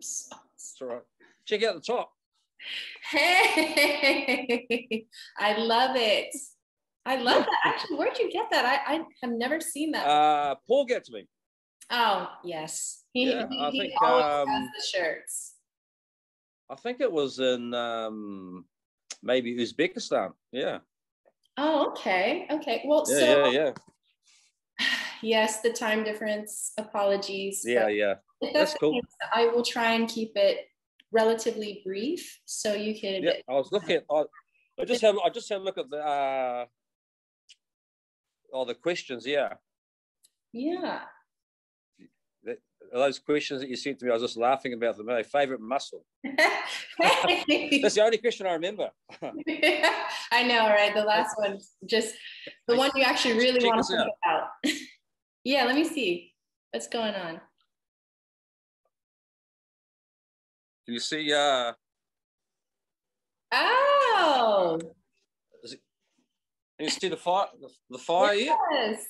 So- It's all right. Check out the top. Hey, I love it. I love that. Actually, where'd you get that? I, I have never seen that. Uh, Paul gets me. oh, yes. He, yeah, he, I he think, always um, has the shirts. I think it was in um, maybe Uzbekistan. Yeah. Oh, okay. Okay. Well, Yeah, so yeah, yeah. yes, the time difference. Apologies. Yeah, yeah. If That's cool. case, I will try and keep it relatively brief so you can. Yeah, I was looking at. I, I just have. I just had a look at the. Uh, oh, the questions. Yeah, Yeah. those questions that you sent to me. I was just laughing about them. My favorite muscle. That's the only question I remember. I know, right? The last one, just the one you actually really Check want to think about. yeah, let me see what's going on. Can you see? Uh, Oh, can you see the fire? The, the fire here. yes.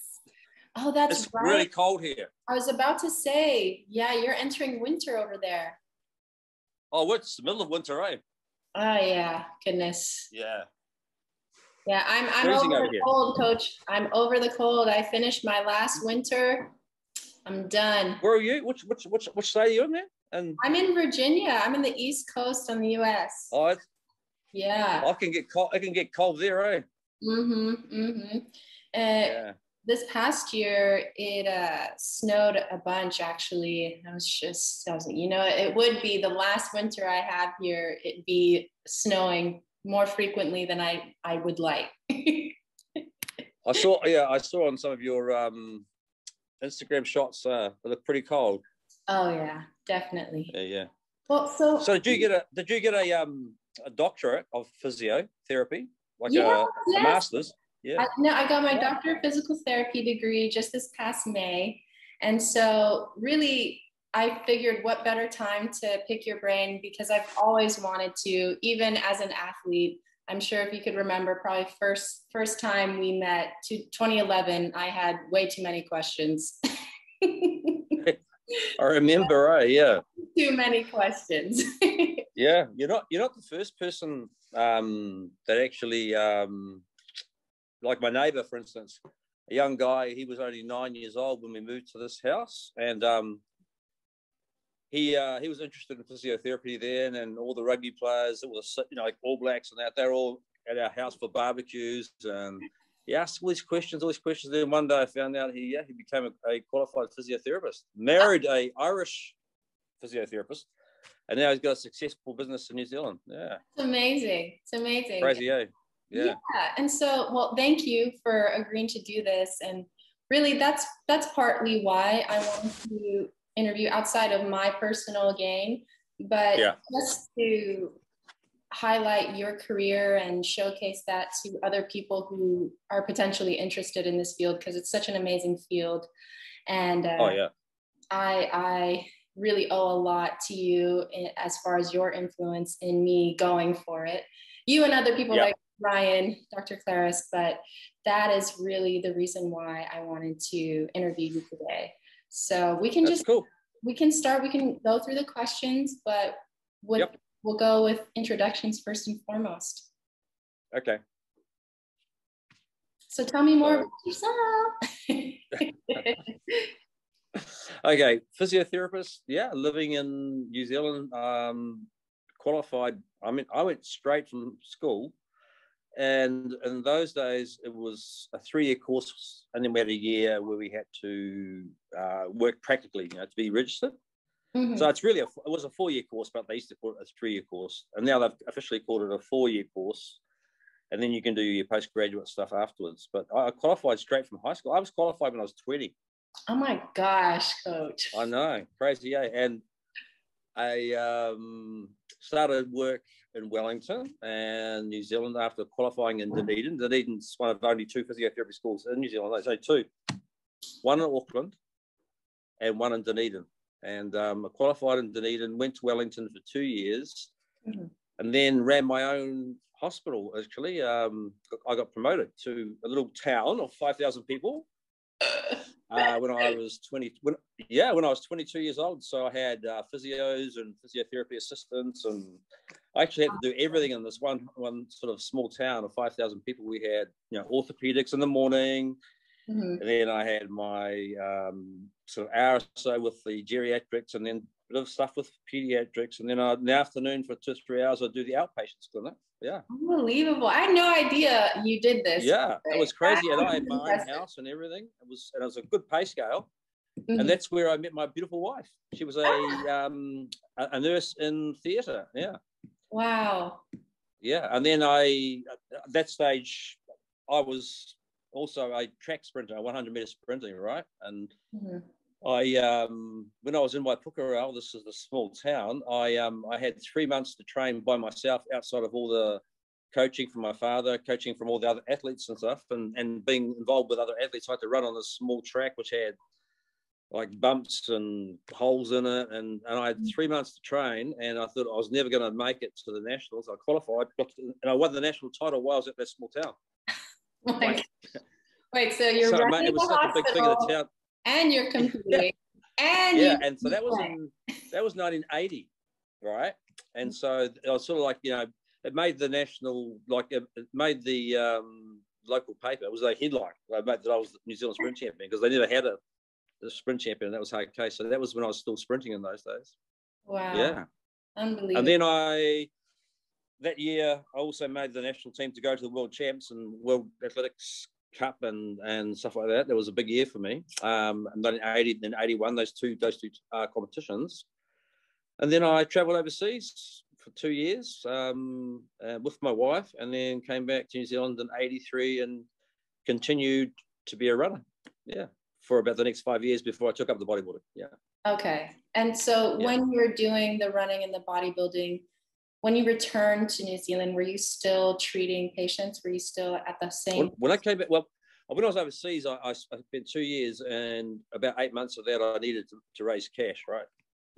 Oh, that's It's right. really cold here. I was about to say, yeah, you're entering winter over there. Oh, it's the middle of winter, eh? Oh yeah, goodness. Yeah. Yeah, I'm I'm Freezing over the here. cold, coach. I'm over the cold. I finished my last winter. I'm done. Where are you? Which which which which state are you in there? And I'm in Virginia. I'm in the East Coast on the US. oh, Yeah. I can get cold. I can get cold there, eh? Mm-hmm. Mm-hmm. Uh, Yeah. This past year, it uh, snowed a bunch. Actually, I was just, I was, you know, it would be the last winter I have here. It'd be snowing more frequently than I I would like. I saw. Yeah, I saw on some of your um, Instagram shots. Uh, they look pretty cold. oh yeah, definitely. Yeah, yeah. Well, so, So did you get a did you get a um a doctorate of physiotherapy, like Yeah, a, a master's? Yeah. I, no, I got my Yeah. doctor of physical therapy degree just this past May. And so, really, I figured what better time to pick your brain because I've always wanted to, even as an athlete. I'm sure if you could remember, probably first first time we met, to 2011, I had way too many questions. I remember. Eh? Yeah. too many questions. Yeah. You're not you're not the first person um, that actually um, like my neighbor, for instance, a young guy. He was only nine years old when we moved to this house, and um, he uh, he was interested in physiotherapy then, and all the rugby players, all the you know like All Blacks and that, they're all at our house for barbecues, and he asked all these questions, all these questions. Then one day I found out he yeah he became a, a qualified physiotherapist, married a Irish physiotherapist, and now he's got a successful business in New Zealand. Yeah, it's amazing. It's amazing. crazy, eh? Yeah. And so, well, thank you for agreeing to do this. And really that's that's partly why I wanted to interview outside of my personal gain, but Yeah. just to highlight your career and showcase that to other people who are potentially interested in this field because it's such an amazing field. And uh, Oh yeah. I I really owe a lot to you in, as far as your influence in me going for it. You and other people Yeah. like Ryan, Dr. Claris, but that is really the reason why I wanted to interview you today. So we can That's just cool. we can start. We can go through the questions, but with, Yep. We'll go with introductions first and foremost. Okay. So tell me more about yourself. Okay, physiotherapist. Yeah, living in New Zealand. Um, qualified. I mean, I went straight from school, and in those days it was a three-year course, and then we had a year where we had to uh, work practically, you know, to be registered. Mhm. So it's really a, it was a four-year course, but they used to call it a three-year course, and now they've officially called it a four-year course. And then you can do your postgraduate stuff afterwards. But I qualified straight from high school. I was qualified when I was 20. oh my gosh, coach. I know, crazy, yeah. And I um, started work in Wellington and New Zealand after qualifying in Dunedin. Dunedin's one of only two physiotherapy schools in New Zealand. They say two, one in Auckland and one in Dunedin. And um, I qualified in Dunedin, went to Wellington for two years, Mhm. and then ran my own hospital. Actually, um, I got promoted to a little town of five thousand people uh, when I was 20. When, yeah, when I was 22 years old. So I had uh, physios and physiotherapy assistants, and I actually had to do everything in this one one sort of small town of 5,000 people. We had you know orthopedics in the morning, mm-hmm. and then I had my um, sort of hour or so with the geriatrics, and then a bit of stuff with pediatrics, and then I, in the afternoon for two three hours I'd do the outpatients clinic. Yeah. Unbelievable. I had no idea you did this. Yeah, it was crazy. and I had my own house and everything. It was and it was a good pay scale. Mm-hmm. And that's where I met my beautiful wife. She was a ah. um, a, nurse in theatre. Yeah. Wow. Yeah, and then I at that stage I was also a track sprinter, 100 meter sprinting, right? And mm-hmm. I um, when I was in Waipukurau, this is a small town. I um, I had three months to train by myself outside of all the coaching from my father, coaching from all the other athletes and stuff, and and being involved with other athletes. I had to run on this small track which had like bumps and holes in it, and and I had mm. three months to train, and I thought I was never going to make it to the nationals. I qualified, and I won the national title while I was at that small town. Like, Wait, so you're so, running mate, it was such a big thing in the town and you're competing. yeah. And yeah, and so that was in, that was 1980, right? And so I was sort of like, you know, it made the national like it made the um, local paper. It was a headline. I made that I was New Zealand sprint champion because they never had a, a sprint champion. And that was okay. So that was when I was still sprinting in those days. Wow. Yeah. Unbelievable. And then I that year I also made the national team to go to the world champs and world athletics Cup and and stuff like that. That was a big year for me. Um, and then in 80 and 81, those two those two uh, competitions, and then I travelled overseas for two years um, uh, with my wife, and then came back to New Zealand in '83 and continued to be a runner. Yeah, for about the next five years before I took up the bodybuilding. Yeah. Okay, and so yeah. when you were doing the running and the bodybuilding when you returned to New Zealand, were you still treating patients? Were you still at the same? When, when I came back, well, when I was overseas, I, I, spent two years, and about eight months of that, I needed to, to raise cash, right?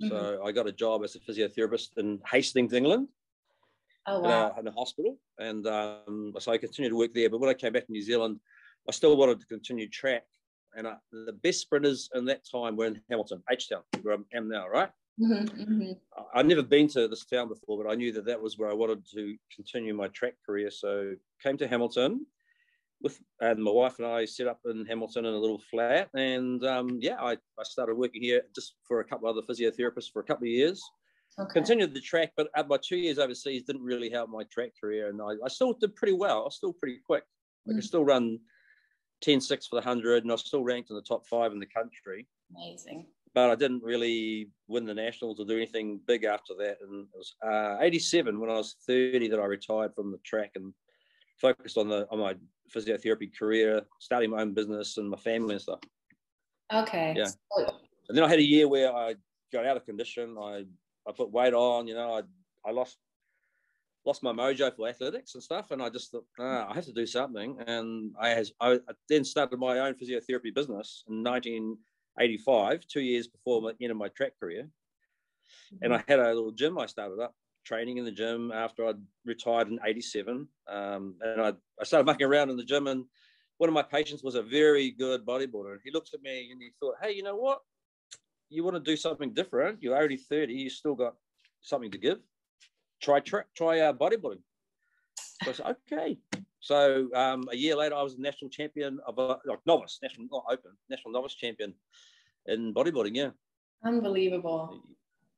Mm-hmm. So I got a job as a physiotherapist in Hastings, England. Oh wow! In a, in a hospital, and um, so I continued to work there. But when I came back to New Zealand, I still wanted to continue track, and I, the best sprinters in that time were in Hamilton, H Town, where I am now, right? Mm-hmm, mm-hmm. I'd never been to this town before, but I knew that that was where I wanted to continue my track career. So came to Hamilton with, and my wife and I set up in Hamilton in a little flat. And um, yeah, I, I started working here just for a couple of other physiotherapists for a couple of years. Okay. Continued the track, but my two years overseas didn't really help my track career. And I, I still did pretty well. I was still pretty quick. I could mm. still run 10 6 for the 100, and I was still ranked in the top five in the country. Amazing but I didn't really win the nationals or do anything big after that. And it was uh, 87 when I was 30 that I retired from the track and focused on the on my physiotherapy career, starting my own business and my family and stuff. Okay. Yeah. And then I had a year where I got out of condition. I I put weight on. You know, I I lost lost my mojo for athletics and stuff, and I just thought ah, I have to do something. And I has I then started my own physiotherapy business in 19- 85, two years before the end of my track career. And I mm-hmm. had a little gym I started up training in the gym after I'd retired in 87. Um, and I, I started mucking around in the gym and one of my patients was a very good bodybuilder. He looked at me and he thought, hey, you know what? You want to do something different. You're already 30. You still got something to give. Try try, try uh, bodybuilding. So I said, okay. So um, a year later, I was a national champion of a like novice, national not open, national novice champion in bodybuilding. Yeah. Unbelievable.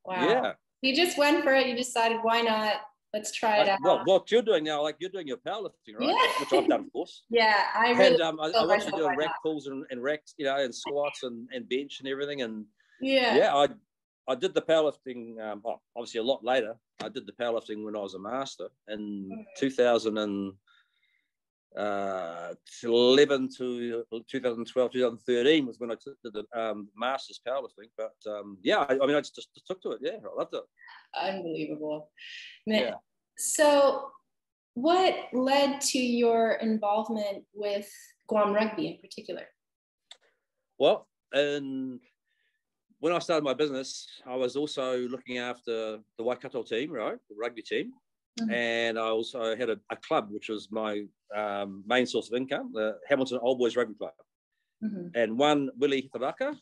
Wow. Yeah. You just went for it. You decided, why not? Let's try it out. Well, what you're doing now, like you're doing your powerlifting, right? Yeah. Which I've done, of course. yeah, I really. And um, I, I watched you doing rack pulls and, and racks, you know, and squats and, and bench and everything. And yeah, yeah, I I did the powerlifting. Um, oh, obviously a lot later. I did the powerlifting when I was a master in mm-hmm. 2000 and uh, 11 to 2012, 2013 was when I took the um, master's powerlifting. But um, yeah, I, I, mean, I just, just, took to it. Yeah, I loved it. Unbelievable. Yeah. So, what led to your involvement with Guam Rugby in particular? Well, and when I started my business, I was also looking after the Waikato team, right, the rugby team. Mm-hmm. And I also had a, a, club, which was my um, main source of income, the Hamilton Old Boys Rugby Club. mm-hmm. and one Willie Taraka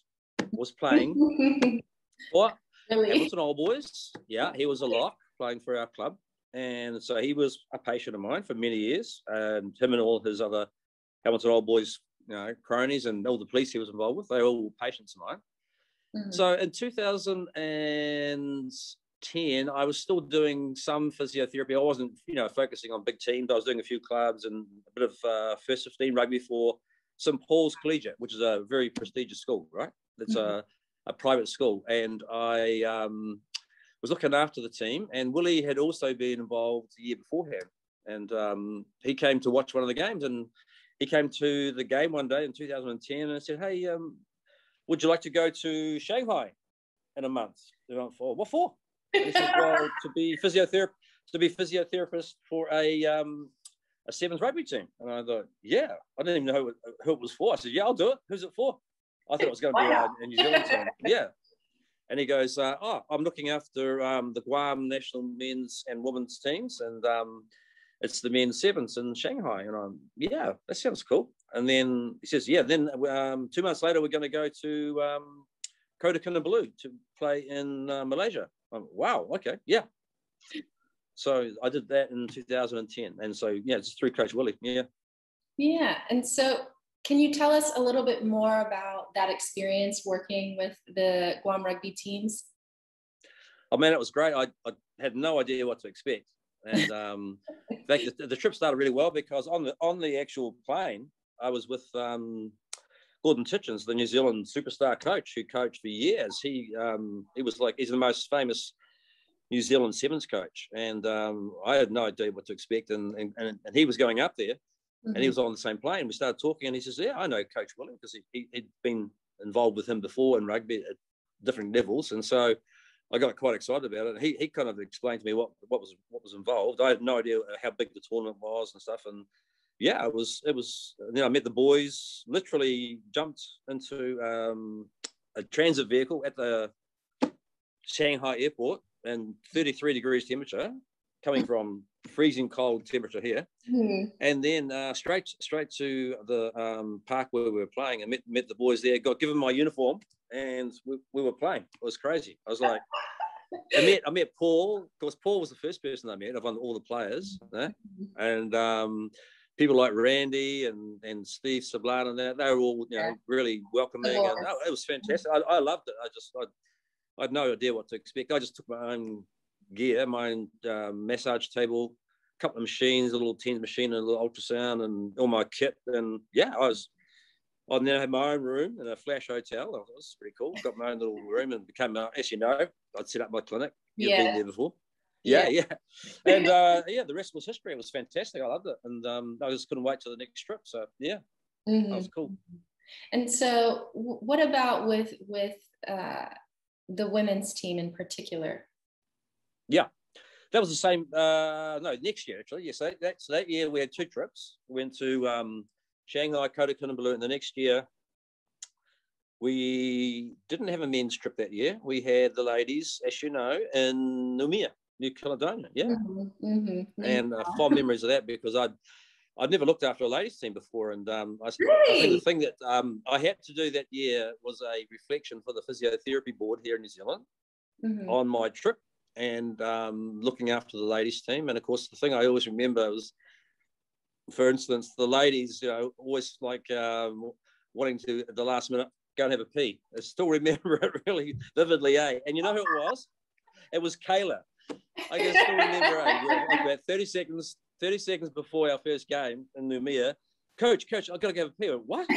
was playing for really? Hamilton Old Boys. Yeah, he was a lock playing for our club, and so he was a patient of mine for many years. And him and all his other Hamilton Old Boys, you know, cronies and all the police he was involved with, they were all patients of mine. Mm-hmm. So in 2010, I was still doing some physiotherapy. I wasn't, you know, focusing on big teams. I was doing a few clubs and a bit of uh, first 15 rugby for St Paul's Collegiate, which is a very prestigious school, right? It's mm-hmm. a, a private school. And I um, was looking after the team. And Willie had also been involved the year beforehand. And um, he came to watch one of the games. And he came to the game one day in 2010 and I said, Hey, um, would you like to go to Shanghai in a month? They went, for what for? said, well, to be physiotherapist, to be physiotherapist for a um, a sevens rugby team. And I thought, yeah, I didn't even know who it, who it, was for. I said, yeah, I'll do it. Who's it for? I thought it was going to be a, a New Zealand team. Yeah. And he goes, uh, oh, I'm looking after um, the Guam national men's and women's teams, and um, it's the men's sevens in Shanghai. And I'm, yeah, that sounds cool. And then he says, yeah, then um, two months later, we're going to go to um, Kota Kinabalu to play in uh, Malaysia. I'm, wow, okay, yeah. So I did that in 2010. And so, yeah, it's through Coach Willie. Yeah. Yeah. And so, can you tell us a little bit more about that experience working with the Guam rugby teams? Oh, man, it was great. I, I had no idea what to expect. And um, in fact, the, the, trip started really well because on the on the actual plane, I was with um, Gordon Tietjens, the New Zealand superstar coach who coached for years. He um, he was like he's the most famous New Zealand sevens coach, and um, I had no idea what to expect. And and, and he was going up there, mm-hmm. and he mm-hmm. was on the same plane. We started talking, and he says, "Yeah, I know Coach Willie because he, he, had been involved with him before in rugby at different levels." And so I got quite excited about it. He he kind of explained to me what what was what was involved. I had no idea how big the tournament was and stuff, and yeah, it was it was. You know, I met the boys. Literally jumped into um, a transit vehicle at the Shanghai airport and 33 degrees temperature, coming from freezing cold temperature here, mm. and then uh, straight straight to the um, park where we were playing and met met the boys there. Got given my uniform and we, we were playing. It was crazy. I was like. I met I met Paul because Paul was the first person I met of all the players, eh? and um, people like Randy and, and Steve Sablan and that, they were all, you know, yeah. really welcoming. And oh, it was fantastic. I, I loved it. I just, I, I had no idea what to expect. I just took my own gear, my own uh, massage table, a couple of machines, a little TENS machine, and a little ultrasound, and all my kit. And yeah, I was. I now had my own room in a flash hotel. It was pretty cool. Got my own little room and became, as you know, I'd set up my clinic. You've yeah. been there before. Yeah, yeah, yeah. and uh, yeah, the rest was history. It was fantastic. I loved it, and um, I just couldn't wait till the next trip. So yeah, mm-hmm. that was cool. And so, what about with with uh, the women's team in particular? Yeah, that was the same. Uh, no, next year actually. Yes, that, that, so that year we had two trips. We went to um, Shanghai, Kota Kinabalu, and the next year we didn't have a men's trip that year. We had the ladies, as you know, in Noumea. New Caledonia. Yeah, mm-hmm, mm-hmm. and uh, fond memories of that because I'd I'd never looked after a ladies team before, and um, I, really? I, think the thing that um, I had to do that year was a reflection for the physiotherapy board here in New Zealand mm-hmm. on my trip and um, looking after the ladies team. And of course, the thing I always remember was, for instance, the ladies, you know, always like um, wanting to at the last minute go and have a pee. I still remember it really vividly, eh? And you know who it was? It was Kayla. I can still remember uh, about 30 seconds, 30 seconds before our first game in Noumea, coach, coach, I've got to go have a pee. What?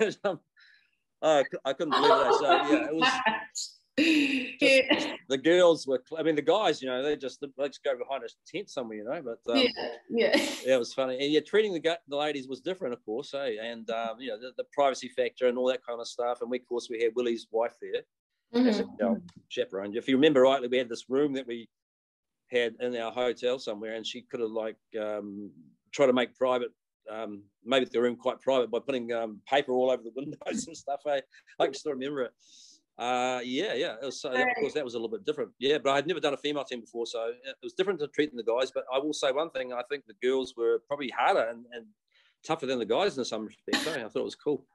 um, oh, I couldn't believe that. So yeah, it was. Just, the girls were, I mean, the guys, you know, they just they just go behind a tent somewhere, you know. But um, yeah, yeah, yeah, it was funny. And yeah, treating the the ladies was different, of course, eh? And um, you know, the, the, privacy factor and all that kind of stuff. And we, of course, we had Willie's wife there mm-hmm. as a you know, chaperone. If you remember rightly, we had this room that we had in our hotel somewhere, and she could have like um, tried to make private, um, made the room quite private by putting um, paper all over the windows and stuff. I, eh? I can still remember it. Uh, yeah, yeah. It was, so, of course, that was a little bit different. Yeah, but I had never done a female team before, so it was different to treating the guys. But I will say one thing: I think the girls were probably harder and, and tougher than the guys in some respects. Eh? I thought it was cool.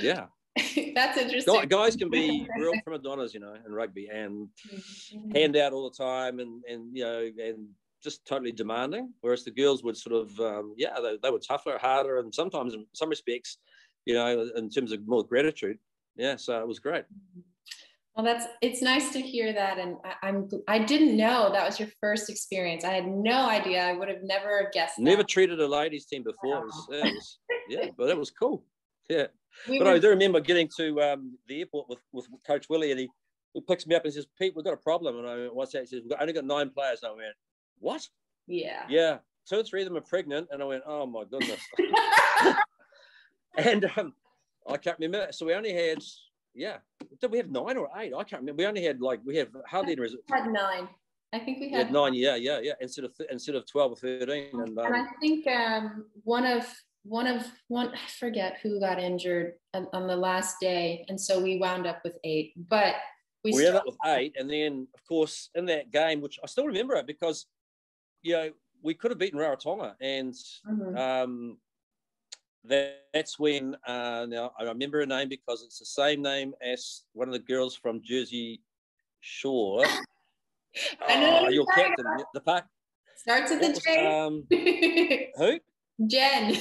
Yeah. That's interesting. Guys can be real prima donnas, you know, in rugby and mm-hmm. hand out all the time and, and, you know, and just totally demanding. Whereas the girls would sort of, um, yeah, they, they were tougher, harder, and sometimes in some respects, you know, in terms of more gratitude. Yeah. So it was great. Well, that's it's nice to hear that, and I, I'm I didn't know that was your first experience. I had no idea. I would have never guessed. Never that. treated a ladies team before. It was, it was, yeah, but that was cool. Yeah, we but were, I do remember getting to um, the airport with, with Coach Willie, and he, he picks me up and says, "Pete, we've got a problem." And I went, "What's that?" He says, "We've only got nine players." And I went, "What?" Yeah. Yeah. Two or three of them are pregnant, and I went, "Oh my goodness." and um, I can't remember. So we only had, yeah, did we have nine or eight? I can't remember. We only had like we have hardly we had nine. I think we had, we had nine. Yeah, yeah, yeah. Instead of instead of twelve or thirteen. And, um, and I think um, one of one of one I forget who got injured on, on, the last day, and so we wound up with eight. But we, we ended up with eight, and then of course in that game, which I still remember it because you know we could have beaten Rarotonga, and mm-hmm. um, that, that's when uh, now I remember her name because it's the same name as one of the girls from Jersey Shore. I know oh, your captain, the park starts with the J. Um, who? Jen.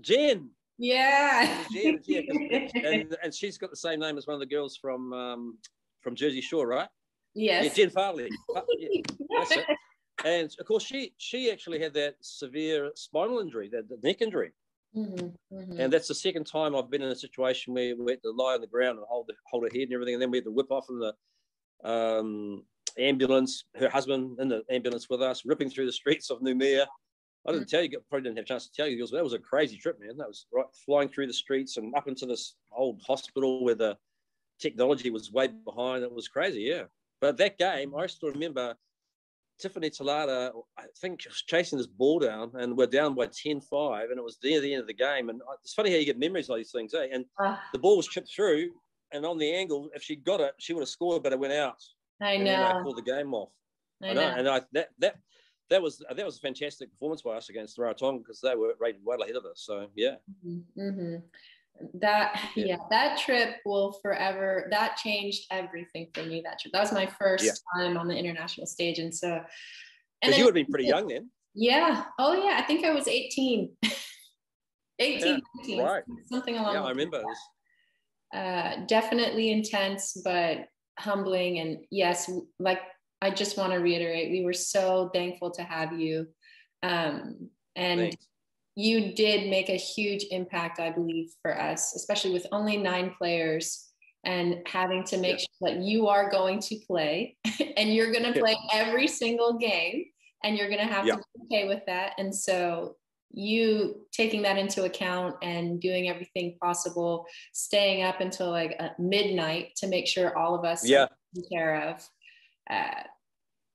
Jen. Yeah. Jen, yeah, and, and she's got the same name as one of the girls from um, from Jersey Shore, right? Yes. Yeah, Jen Farley. Yeah. And of course, she she actually had that severe spinal injury, that, neck injury. Mm-hmm, mm-hmm. And that's the second time I've been in a situation where we had to lie on the ground and hold hold her head and everything, and then we had to whip off in the um, ambulance. Her husband in the ambulance with us, ripping through the streets of Noumea I didn't mm. tell you, probably didn't have a chance to tell you, because that was a crazy trip, man. That was right flying through the streets and up into this old hospital where the technology was way behind. It was crazy, yeah. But that game, I still remember Tiffany Talada, I think, was chasing this ball down, and we're down by 10 5, and it was near the end of the game. And it's funny how you get memories of these things, eh? And uh, the ball was chipped through, and on the angle, if she got it, she would have scored, but it went out. I know. And I called the game off. I, I know. know. And I, that, that, that was that was a fantastic performance by us against Rarotonga because they were rated well ahead of us. So yeah. Mm-hmm. mm-hmm. That yeah. yeah. that trip will forever. That changed everything for me. That trip. That was my first yeah. time on the international stage, and so. And you would have been pretty young then. Yeah. Oh yeah. I think I was 18. 18, yeah, 19, right. something along. Yeah, I remember. Uh, definitely intense, but humbling, and yes, like I just want to reiterate, we were so thankful to have you. Um, and Thanks. you did make a huge impact, I believe, for us, especially with only nine players and having to make yeah. sure that you are going to play and you're going to play every single game and you're going to have yeah. to be okay with that. And so you taking that into account and doing everything possible, staying up until like uh, midnight to make sure all of us yeah. are taken care of uh,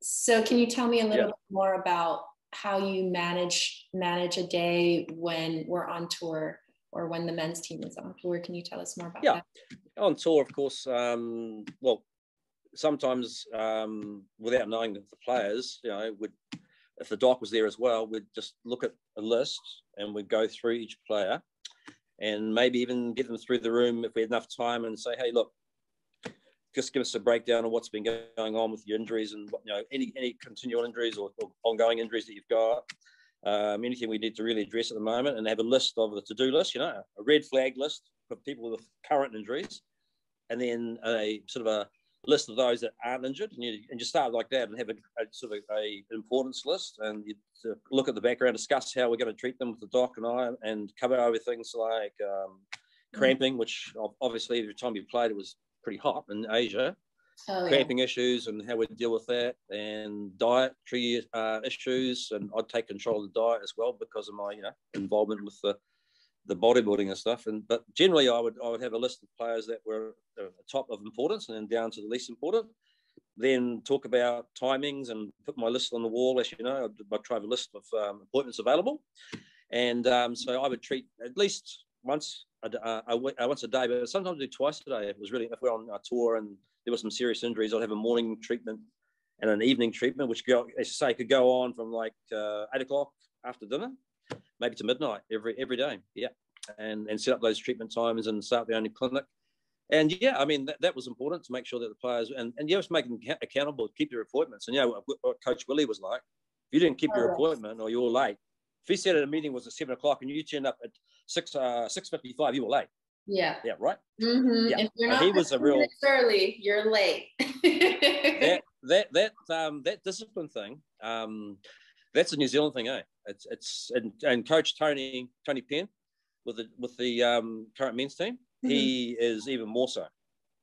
so can you tell me a little yeah. bit more about how you manage manage a day when we're on tour or when the men's team is on tour? Can you tell us more about yeah. that? On tour, of course. Um, well, sometimes um, without knowing the players, you know, would if the doc was there as well, we'd just look at a list and we'd go through each player and maybe even get them through the room if we had enough time and say, hey, look, just give us a breakdown of what's been going on with your injuries and you know any any continual injuries or, or ongoing injuries that you've got. Um, anything we need to really address at the moment, and have a list of the to-do list. You know, a red flag list for people with current injuries, and then a sort of a list of those that aren't injured, and you, and you start like that and have a, a sort of a, importance list, and you look at the background, discuss how we're going to treat them with the doc and I, and cover over things like um, cramping, which obviously every time you played it was pretty hot in Asia. Oh, cramping yeah. issues and how we deal with that, and dietary uh, issues, and I'd take control of the diet as well because of my you know involvement with the the bodybuilding and stuff. And but generally, I would I would have a list of players that were the top of importance, and then down to the least important. Then talk about timings and put my list on the wall. As you know, I'd, I'd try a list of um, appointments available, and um, so I would treat at least once a, a, a, once a day, but sometimes I do twice a day. It was really if we're on a tour and there were some serious injuries, I'd have a morning treatment and an evening treatment, which go, as you say, could go on from like uh, eight o'clock after dinner maybe to midnight every every day. Yeah, and and set up those treatment times and start the only clinic. And yeah, I mean that, that was important to make sure that the players and and you have to make them accountable, keep their appointments. And you know what Coach Willie was like. If you didn't keep your appointment or you're late, if he said at a meeting was at seven o'clock and you turned up at six uh, six fifty five, you were late. Yeah. Yeah. Right. Mm-hmm. Yeah. If you're not he was a real early. You're late. that that that um that discipline thing um that's a New Zealand thing, eh? It's it's and, and Coach Tony Tony Penn with the with the um, current men's team, mm-hmm. he is even more so.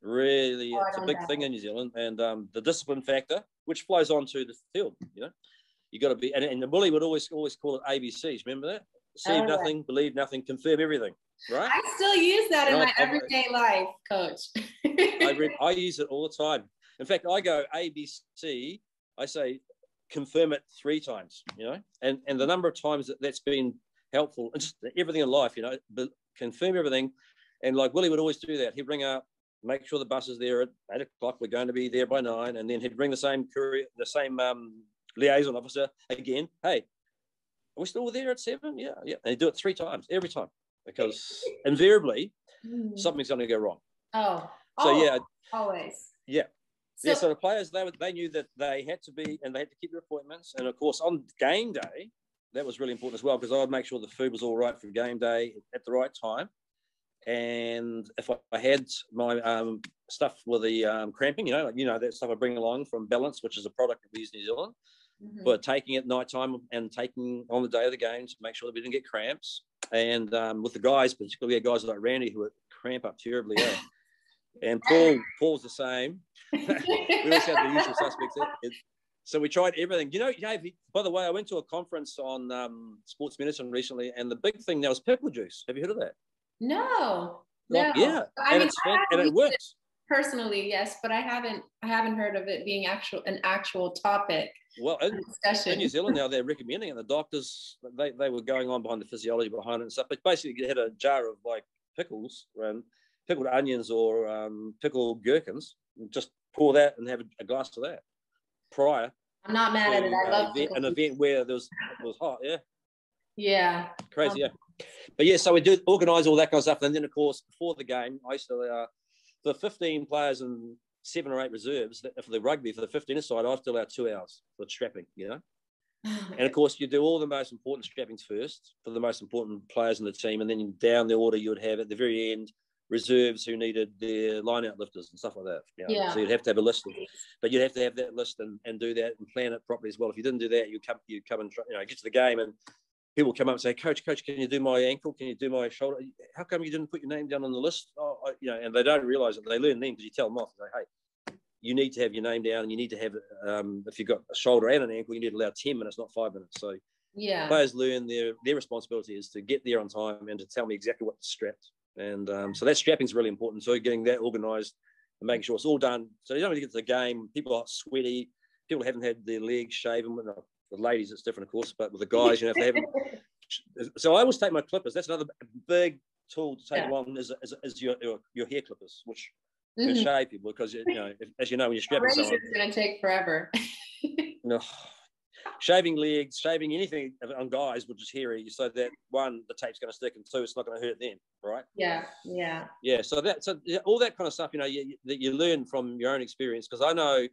Really, oh, it's a big that. thing in New Zealand, and um, the discipline factor, which flows onto the field. You know, you got to be, and, and the bully would always always call it ABCs. Remember that? See oh, nothing, yeah. believe nothing, confirm everything. Right? I still use that in my everyday I, life, Coach. I, read, I use it all the time. In fact, I go ABC. I say confirm it three times. You know, and and the number of times that that's been helpful. Just everything in life, you know, but confirm everything. And like Willie would always do that. He'd ring up, make sure the bus is there at eight o'clock. We're going to be there by nine, and then he'd bring the same courier, the same um, liaison officer again. Hey, are we still there at seven? Yeah, yeah. And he'd do it three times every time because invariably mm. something's going to go wrong. Oh, so oh, yeah, always. Yeah. So, yeah, so the players they they knew that they had to be and they had to keep their appointments, and of course on game day that was really important as well because I would make sure the food was all right for game day at the right time. And if I had my um, stuff with the um, cramping, you know, like, you know, that stuff I bring along from Balance, which is a product that we use in New Zealand, mm-hmm. but taking it night time and taking on the day of the game to make sure that we didn't get cramps. And um, with the guys, particularly guys like Randy who would cramp up terribly. Yeah. and Paul, Paul's the same. we always have the usual suspects. It, so we tried everything. You know, yeah, by the way, I went to a conference on um, sports medicine recently, and the big thing now is pickle juice. Have you heard of that? No. Like, no. Yeah, I and, mean, it's, and it works. Personally, yes, but I haven't I haven't heard of it being actual an actual topic. Well, in, in, New Zealand now they're recommending it. The doctors they, they were going on behind the physiology behind it and stuff. But basically, you had a jar of like pickles and pickled onions or um, pickled gherkins. just pour that and have a, glass of that prior. I'm not mad at it. I love event, an event where there was it was hot. Yeah. Yeah. Crazy. Um, yeah. But yeah, so we do organise all that kind of stuff, and then of course before the game, I used to uh, the 15 players and seven or eight reserves for the rugby for the 15 side. I still allow two hours for strapping. You know. and of course, you do all the most important strappings first for the most important players in the team, and then down the order you would have at the very end reserves who needed their line out lifters and stuff like that. You know? Yeah. So you'd have to have a list, of, but you'd have to have that list and, and do that and plan it properly as well. If you didn't do that, you come you come and you know get to the game and people come up and say, "Coach, coach, can you do my ankle? Can you do my shoulder? How come you didn't put your name down on the list?" Oh, I, you know, and they don't realise it. They learn then because you tell them off. Say, "Hey, you need to have your name down, and you need to have um, if you've got a shoulder and an ankle, you need to allow ten minutes, not five minutes." So yeah, players learn their their responsibility is to get there on time and to tell me exactly what to strap. And um, so that strapping is really important. So getting that organised and making sure it's all done. So you don't really get to the game. People are sweaty. People haven't had their legs shaven. With the ladies, it's different, of course, but with the guys, you know, if they haven't. So I always take my clippers. That's another big tool to take yeah. along is, is, is your, your, your hair clippers, which mm-hmm. can shave people because you know, if, as you know, when you're strapping someone, it's going to take forever. no, shaving legs, shaving anything on guys would just hairy, you. so that one, the tape's going to stick, and two, it's not going to hurt them, right? Yeah, yeah, yeah. So that, so all that kind of stuff, you know, you, that you learn from your own experience. Because I know,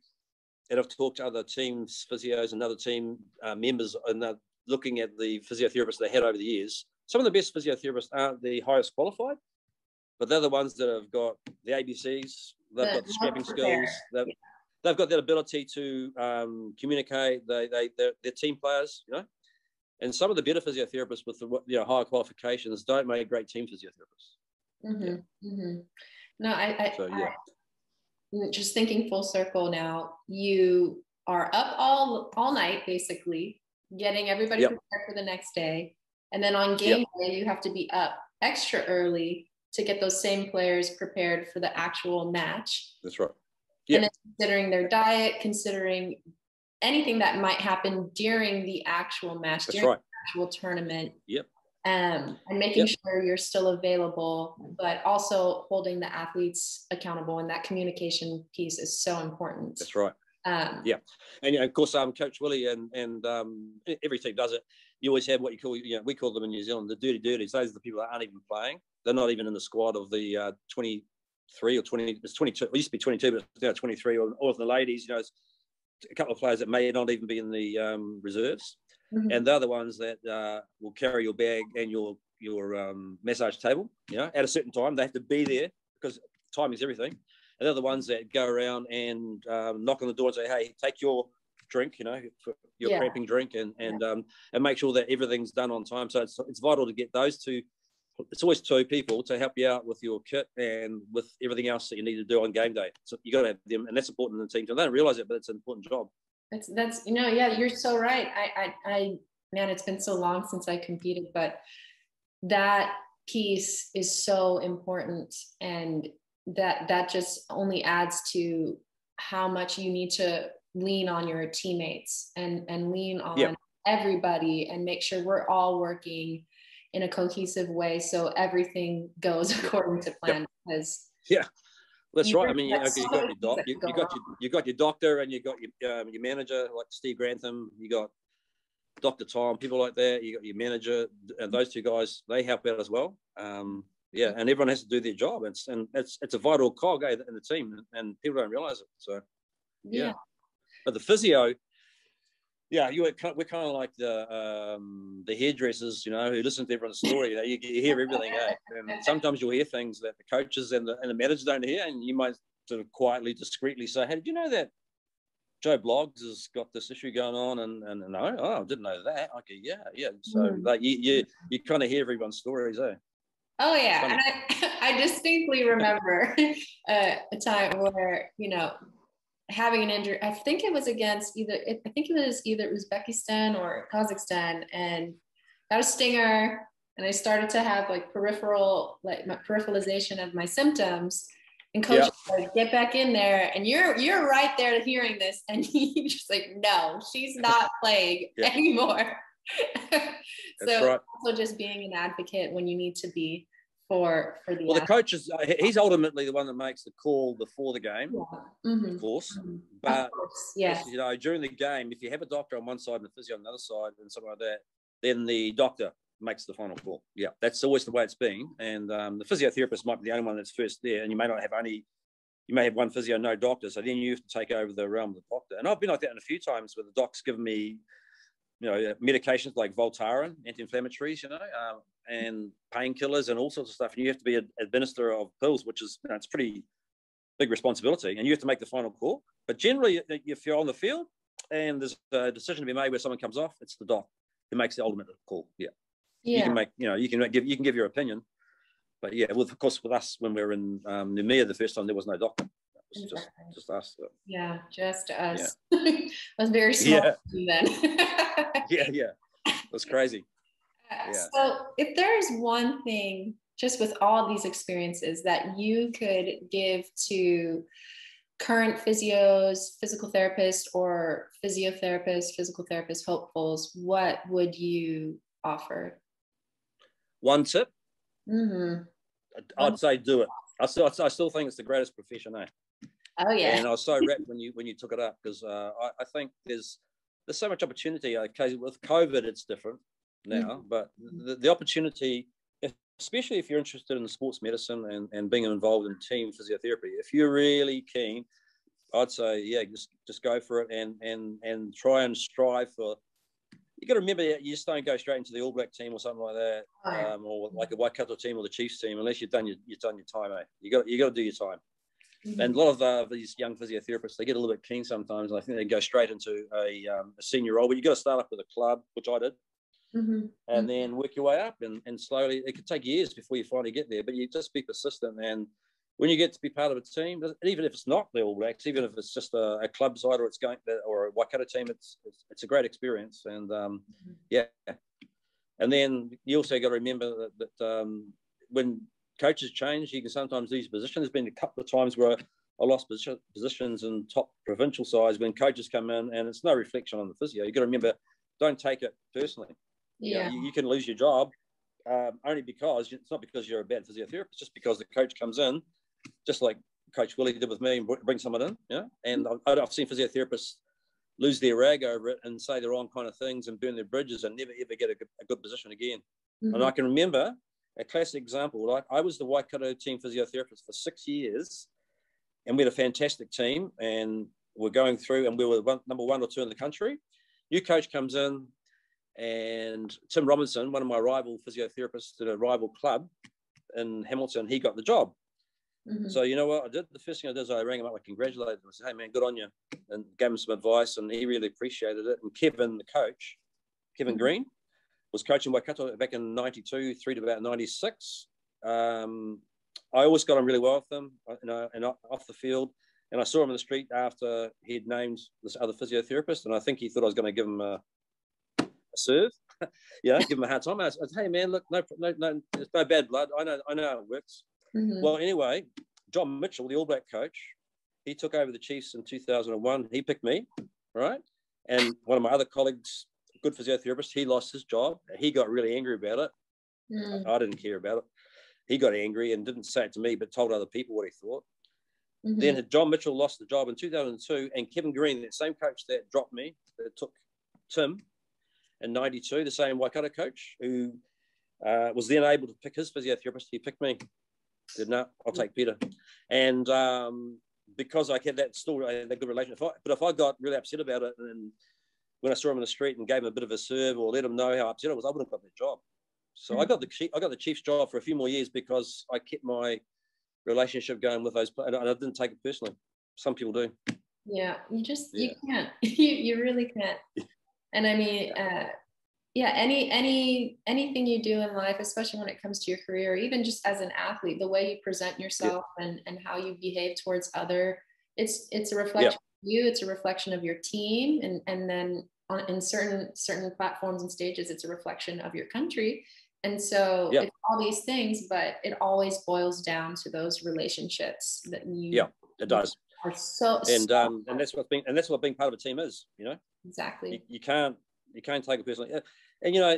and I've talked to other teams, physios, and other team uh, members, and they're looking at the physiotherapists they had over the years. Some of the best physiotherapists aren't the highest qualified, but they're the ones that have got the ABCs, they've the got the strapping skills, they've, yeah they've got that ability to um, communicate. They they they're, they're, team players, you know. And some of the better physiotherapists with the you know higher qualifications don't make great team physiotherapists. Mm-hmm. Yeah. Mm-hmm. No, I, I, so, yeah. Just thinking full circle now. You are up all all night basically, getting everybody yep. prepared for the next day, and then on game yep. day you have to be up extra early to get those same players prepared for the actual match. That's right yeah. and considering their diet, considering anything that might happen during the actual match, That's during right. the actual tournament. Yep. Um, and making yep. sure you're still available, but also holding the athletes accountable. And that communication piece is so important. That's right. Um, yeah, and of course, um, Coach Willie and and um, every team does it. You always have what you call, you know, we call them in New Zealand the dirty dirties. Those are the people that aren't even playing. They're not even in the squad of the uh, 23 or 20. It's 22. It used to be 22, but it's now 23. Or, or the ladies, you know, a couple of players that may not even be in the um, reserves, mm-hmm. and they're the ones that uh, will carry your bag and your your um, massage table. You know, at a certain time, they have to be there because time is everything. And they're the ones that go around and um, knock on the door and say, "Hey, take your drink, you know, your yeah. cramping drink, and and um, and make sure that everything's done on time." So it's it's vital to get those two. It's always two people to help you out with your kit and with everything else that you need to do on game day. So you got to have them, and that's important in the team. So they don't realize it, but it's an important job. That's that's you know, yeah, you're so right. I I, I man, it's been so long since I competed, but that piece is so important and that that just only adds to how much you need to lean on your teammates and and lean on yep. everybody and make sure we're all working in a cohesive way so everything goes according to plan yep. because yeah that's right. I mean, you, you got your doc, you, you, got your you got your doctor, and you got your um, your manager like Steve Grantham. You got Dr. Tom, people like that. You got your manager, and those two guys, they help out as well. Um, yeah, and everyone has to do their job. It's and it's it's a vital cog eh, in the team, and people don't realize it. So, yeah. yeah. But the physio, yeah, you we're kind of like the um, the hairdressers, you know, who listen to everyone's story. You, know, you, you hear everything, eh? And sometimes you'll hear things that the coaches and the and the managers don't hear, and you might sort of quietly, discreetly say, "Hey, did you know that Joe Bloggs has got this issue going on, and and, and oh, oh, I didn't know that. Okay, yeah, yeah. So mm. like you you, you kind of hear everyone's stories, eh? Oh yeah, and I, I distinctly remember uh, a time where you know having an injury. I think it was against either. I think it was either Uzbekistan or Kazakhstan, and got a stinger, and I started to have like peripheral, like my peripheralization of my symptoms and coach yep. like, get back in there. And you're you're right there hearing this, and he's just like, no, she's not playing anymore. so right. also just being an advocate when you need to be for for the well athlete. the coach is uh, he's ultimately the one that makes the call before the game yeah. mm-hmm. of course mm-hmm. but yes you know during the game if you have a doctor on one side and a physio on the other side and something like that then the doctor makes the final call. Yeah, that's always the way it's been. And um, the physiotherapist might be the only one that's first there, and you may not have only, you may have one physio, no doctor. So then you have to take over the realm of the doctor. And I've been like that in a few times where the doc's given me, you know, medications like Voltaren, anti-inflammatories, you know, um, and painkillers and all sorts of stuff. And you have to be an administrator of pills, which is, you know, it's pretty big responsibility. And you have to make the final call. But generally, if you're on the field and there's a decision to be made where someone comes off, it's the doc who makes the ultimate call. Yeah yeah. you can make you know you can give you can give your opinion but yeah well of course with us when we were in um, Noumea the first time there was no doctor was exactly. just just us so. yeah just us yeah. I was very small yeah. then yeah yeah it was crazy yeah. so if there is one thing just with all these experiences that you could give to current physios, physical therapists, or physiotherapists, physical therapist hopefuls, what would you offer? One tip, mm-hmm. I'd, say do it. I still, I still think it's the greatest profession, eh? Oh yeah. And I was so rapt when you when you took it up because uh, I, I, think there's there's so much opportunity. Okay, with COVID, it's different now, mm-hmm. but the, the opportunity, especially if you're interested in sports medicine and, and being involved in team physiotherapy, if you're really keen, I'd say yeah, just just go for it and and and try and strive for you got to remember you just don't go straight into the All Black team or something like that, um, or like a Waikato team or the Chiefs team unless you've done your you've done your time. Eh? You got you got to do your time. Mm-hmm. And a lot of uh, these young physiotherapists, they get a little bit keen sometimes. And I think they go straight into a, um, a senior role, but you've got to start up with a club, which I did, mm-hmm. and then work your way up. And, and slowly, it could take years before you finally get there, but you just be persistent and when you get to be part of a team, even if it's not the All Blacks, even if it's just a, a club side or it's going or a Waikato team, it's it's, it's a great experience. And um, mm-hmm. yeah, and then you also got to remember that, that um, when coaches change, you can sometimes lose position. There's been a couple of times where I lost position, positions in top provincial sides when coaches come in, and it's no reflection on the physio. You've got to remember, don't take it personally. Yeah, you, know, you, you can lose your job um, only because it's not because you're a bad physiotherapist, just because the coach comes in just like Coach Willie did with me and bring someone in. Yeah, and I've seen physiotherapists lose their rag over it and say the wrong kind of things and burn their bridges and never ever get a good, a good position again. Mm-hmm. And I can remember a classic example. Like I was the Waikato team physiotherapist for six years, and we had a fantastic team, and we're going through, and we were one, number one or two in the country. New coach comes in, and Tim Robinson, one of my rival physiotherapists at a rival club in Hamilton, he got the job. Mm-hmm. So you know what I did? The first thing I did is I rang him up, I congratulated him. I said, "Hey man, good on you," and gave him some advice, and he really appreciated it. And Kevin, the coach, Kevin mm-hmm. Green, was coaching Waikato back in '92 through to about '96. Um, I always got on really well with him, uh, you know, and off the field. And I saw him in the street after he'd named this other physiotherapist, and I think he thought I was going to give him a, serve, yeah, give him a hard time. I said, "Hey man, look, no, no, no, there's no bad blood. I know, I know how it works." Mm-hmm. Well, anyway, John Mitchell, the All Black coach, he took over the Chiefs in 2001. He picked me, right? And one of my other colleagues, good physiotherapist, he lost his job. He got really angry about it. Mm. I didn't care about it. He got angry and didn't say it to me, but told other people what he thought. Mm-hmm. Then John Mitchell lost the job in 2002, and Kevin Green, that same coach that dropped me, that took Tim in 92, the same Waikato coach who uh, was then able to pick his physiotherapist, he picked me. Said, no, I'll take Peter. And um, because I had that still I had that good relationship, but if I got really upset about it and when I saw him in the street and gave him a bit of a serve or let him know how upset I was, I wouldn't have got that job. So mm-hmm. I got the chief, I got the chief's job for a few more years because I kept my relationship going with those, players and I didn't take it personally. Some people do. Yeah, you just yeah. you can't. you you really can't. And I mean, uh, yeah any any anything you do in life especially when it comes to your career even just as an athlete the way you present yourself yeah. and and how you behave towards other it's it's a reflection yeah. of you it's a reflection of your team and and then on in certain certain platforms and stages it's a reflection of your country and so yeah. it's all these things but it always boils down to those relationships that you yeah it does are so and um and that's what being and that's what being part of a team is you know exactly you, you can't you can't take it personally. And you know,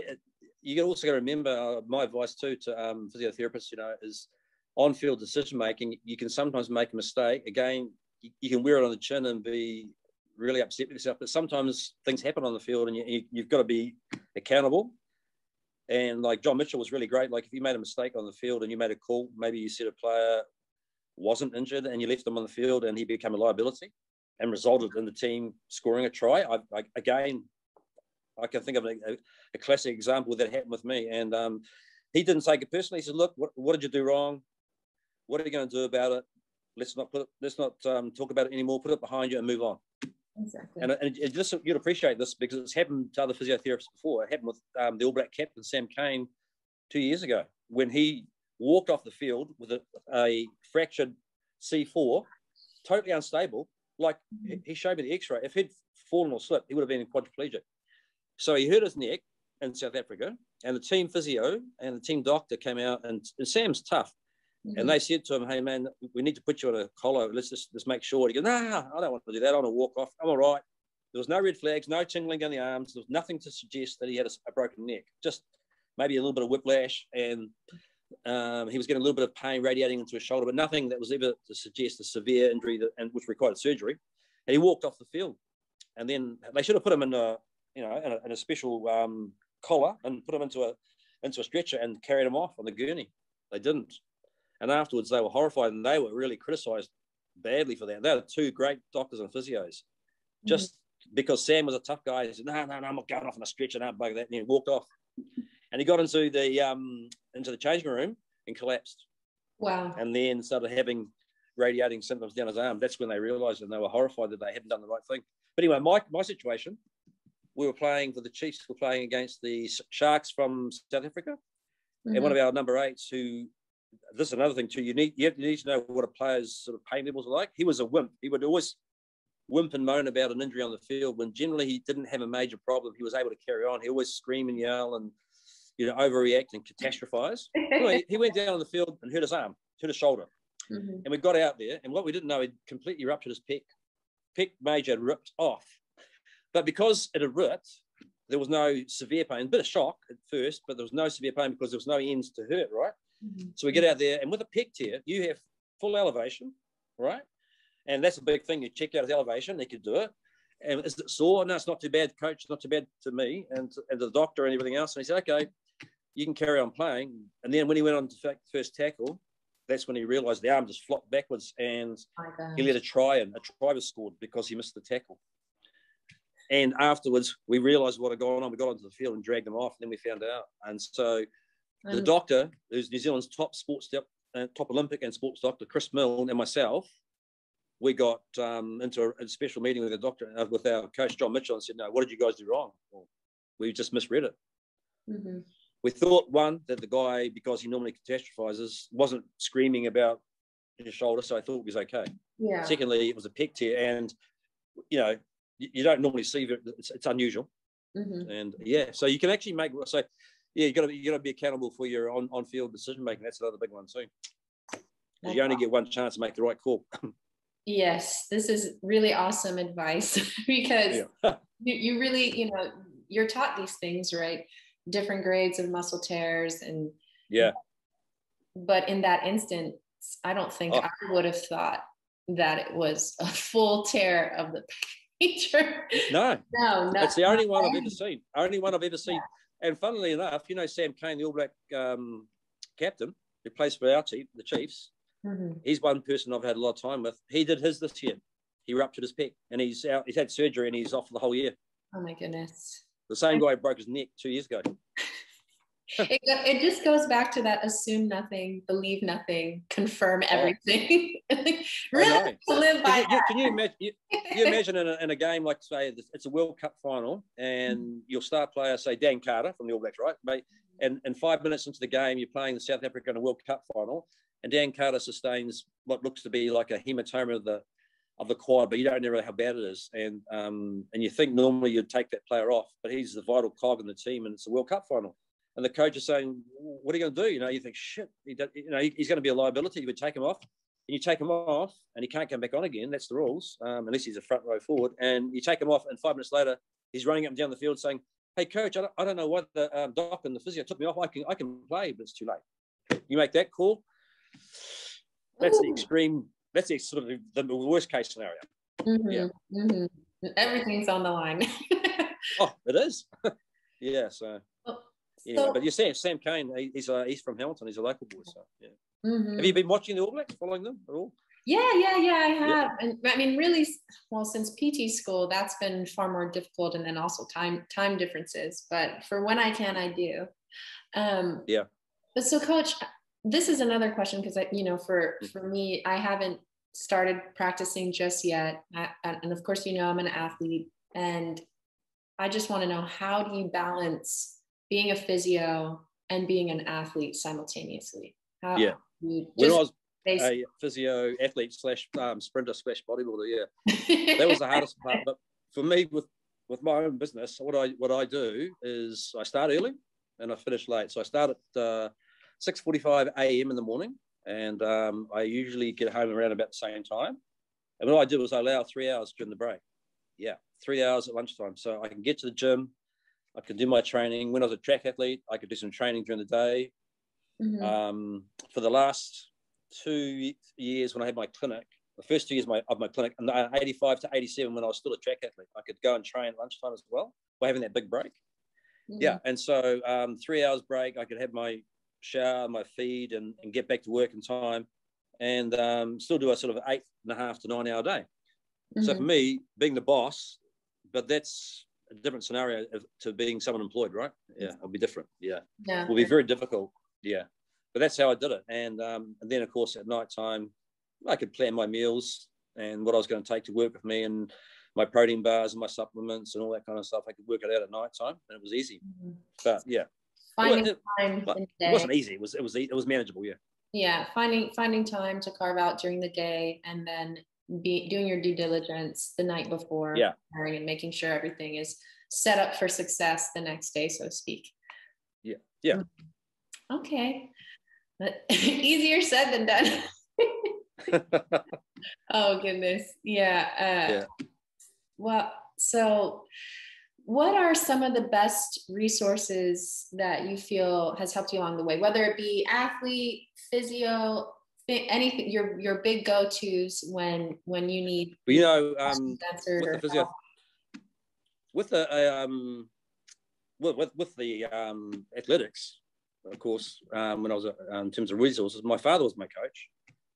you also got to remember uh, my advice too to um, physiotherapists. You know, is on-field decision making. You can sometimes make a mistake. Again, you, you, can wear it on the chin and be really upset with yourself. But sometimes things happen on the field, and you, you, have got to be accountable. And like John Mitchell was really great. Like if you made a mistake on the field and you made a call, maybe you said a player wasn't injured and you left him on the field and he became a liability and resulted in the team scoring a try. I, I, again, I can think of a, a classic example that happened with me. And um, he didn't take it personally. He said, "Look, what, what did you do wrong? What are you going to do about it? Let's not put it, let's not um, talk about it anymore. Put it behind you and move on." Exactly. And, and it just you'd appreciate this because it's happened to other physiotherapists before. It happened with um, the All Black captain Sam Cane two years ago when he walked off the field with a, a fractured C4, totally unstable. Like he showed me the X-ray. If he'd fallen or slipped, he would have been quadriplegic. So he hurt his neck in South Africa, and the team physio and the team doctor came out, and, and Sam's tough. Mm-hmm. And they said to him, "Hey man, we need to put you on a collar. Let's just, just make sure." He goes, "Nah, I don't want to do that. I want to walk off. I'm all right." There was no red flags, no tingling in the arms. There was nothing to suggest that he had a, a broken neck. Just maybe a little bit of whiplash, and um, he was getting a little bit of pain radiating into his shoulder, but nothing that was ever to suggest a severe injury that, and which required surgery. And he walked off the field, and then they should have put him in a you know, in a, in a special um, collar and put him into a into a stretcher and carried him off on the gurney. They didn't. And afterwards, they were horrified and they were really criticised badly for that. They were two great doctors and physios. Mm-hmm. Just because Sam was a tough guy, he said, "No, no, no, I'm not going off on a stretcher, no, bug that." And he walked off. And he got into the um, into the changing room and collapsed. Wow. And then started having radiating symptoms down his arm. That's when they realised and they were horrified that they hadn't done the right thing. But anyway, my my situation we were playing for the Chiefs, were playing against the Sharks from South Africa. Mm-hmm. And one of our number eights, who this is another thing too, you need, you, you need to know what a player's sort of pain levels are like. He was a wimp. He would always wimp and moan about an injury on the field when generally he didn't have a major problem. He was able to carry on. He always scream and yell and, you know, overreact and catastrophize. he went down on the field and hurt his arm, hurt his shoulder. Mm-hmm. And we got out there, and what we didn't know, he completely ruptured his pec. Pec major ripped off but because it had ripped, there was no severe pain, a bit of shock at first, but there was no severe pain because there was no ends to hurt, right? Mm-hmm. So we get out there, and with a pec tear, you have full elevation, right? And that's a big thing. You check out his elevation, he could do it. And is it sore? No, it's not too bad, coach. It's not too bad to me and, and the doctor and everything else. And he said, okay, you can carry on playing. And then when he went on to first tackle, that's when he realised the arm just flopped backwards and he let a try and a try was scored because he missed the tackle. And afterwards, we realised what had gone on. We got onto the field and dragged him off, and then we found out. And so the doctor, who's New Zealand's top sports uh, top Olympic and sports doctor, Chris Milne, and myself, we got um, into a, a, special meeting with the doctor, uh, with our coach John Mitchell, and said, "No, what did you guys do wrong? Well, we just misread it." Mm-hmm. We thought one that the guy, because he normally catastrophizes, wasn't screaming about his shoulder, so I thought it was okay. Yeah. Secondly, it was a pec tear, and you know you, you don't normally see it; it's, it's unusual. Mm-hmm. And yeah, so you can actually make so yeah, you got to you got to be accountable for your on on field decision making. That's another big one too. Because you only get one chance to make the right call. yes, this is really awesome advice because yeah. you, you really you know you're taught these things right, different grades of muscle tears and yeah. But in that instance, I don't think oh. I would have thought that it was a full tear of the picture. No, no, no. It's the only one I've ever seen. Only one I've ever seen. Yeah and funnily enough, you know Sam Cane, the All Black um, captain who plays for our team, the Chiefs. Mm-hmm. He's one person I've had a lot of time with. He did his this year. He ruptured his pec, and he's out. He's had surgery, and he's off for the whole year. Oh my goodness! The same guy broke his neck two years ago. it, it just goes back to that assume nothing, believe nothing, confirm everything. really live by can you, can you imagine, you, you imagine in a, in a, game like say it's a World Cup final and mm-hmm. your star player say Dan Carter from the All Blacks, right? Mate, and, and five minutes into the game, you're playing the South Africa in a World Cup final, and Dan Carter sustains what looks to be like a hematoma of the of the quad, but you don't know how bad it is. And um, and you think normally you'd take that player off, but he's the vital cog in the team, and it's a World Cup final and the coach is saying, "What are you going to do?" You know, you think, "Shit, he you know, he's going to be a liability." You would take him off, and you take him off, and he can't come back on again. That's the rules, um, unless he's a front row forward. And you take him off, and five minutes later, he's running up and down the field saying, "Hey, coach, I don't, I don't know what the um, doc and the physio took me off. I can, I can play, but it's too late." You make that call. That's Ooh. the extreme. That's the sort of the, the worst case scenario. Mm-hmm. Yeah. Mm-hmm. Everything's on the line. oh, it is. yeah. So anyway, so, but you see, Sam Cane, he's uh, he's from Hamilton. He's a local boy. So yeah. Mm-hmm. Have you been watching the All Blacks, following them at all? Yeah, yeah, yeah, I have. Yeah. And I mean, really, well, since PT school, that's been far more difficult, and then also time time differences. But for when I can, I do. Um, yeah. But so, coach, this is another question because I, you know, for mm. for me, I haven't started practicing just yet, I, and of course, you know, I'm an athlete, and I just want to know how do you balance being a physio and being an athlete simultaneously? How yeah. When I was a physio athlete slash um, sprinter slash bodybuilder, yeah, that was the hardest part. But for me, with with my own business, what I what I do is I start early and I finish late. So I start at uh, six forty five a.m. in the morning, and um, I usually get home around about the same time. And what I do is I allow three hours during the break. Yeah, three hours at lunchtime, so I can get to the gym, I can do my training. When I was a track athlete, I could do some training during the day. Mm-hmm. Um, for the last two years when I had my clinic, the first two years of my, of my clinic, and 85 to 87 when I was still a track athlete, I could go and train lunchtime as well by having that big break. Mm-hmm. Yeah. And so um, three hours break, I could have my shower, my feed, and, and get back to work in time and um, still do a sort of eight and a half to nine hour day. Mm-hmm. So for me, being the boss, but that's a different scenario to being someone employed, right? Yeah, it'll be different. Yeah, yeah, will be very difficult. Yeah, but that's how I did it. And um, and then of course at night time, I could plan my meals and what I was going to take to work with me and my protein bars and my supplements and all that kind of stuff. I could work it out at night time, and it was easy. Mm-hmm. But yeah, finding it, time. It, it wasn't easy. It was it was it was manageable. Yeah. Yeah, finding finding time to carve out during the day, and then be doing your due diligence the night before yeah. and making sure everything is set up for success the next day, so to speak. Yeah. Yeah. Mm-hmm. Okay. But easier said than done. oh goodness. Yeah. Uh, yeah. Well, so what are some of the best resources that you feel has helped you along the way, whether it be athlete, physio, anything your your big go tos when when you need you know um, with the physio, with the um, with, with, with the um, athletics, of course, um, when I was uh, in terms of resources, my father was my coach.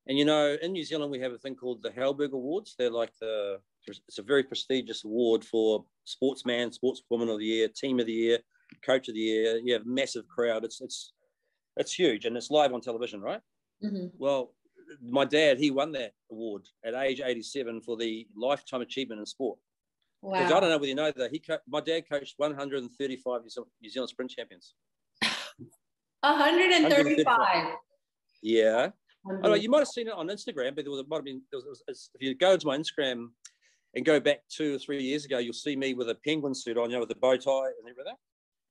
And you know, in New Zealand, we have a thing called the Halberg Awards. They're like the it's a very prestigious award for sportsman, sportswoman of the year, team of the year, coach of the year. You have massive crowd. It's it's it's huge, and it's live on television, right? Mm-hmm. Well, my dad he won that award at age 87 for the lifetime achievement in sport. Wow. I don't know whether you know that he co- my dad coached 135 New Zealand sprint champions. 135. Yeah. I know you might have seen it on Instagram, but there was it might have been there was, if you go into my Instagram and go back two or three years ago, you'll see me with a penguin suit on, you know, with a bow tie and everything.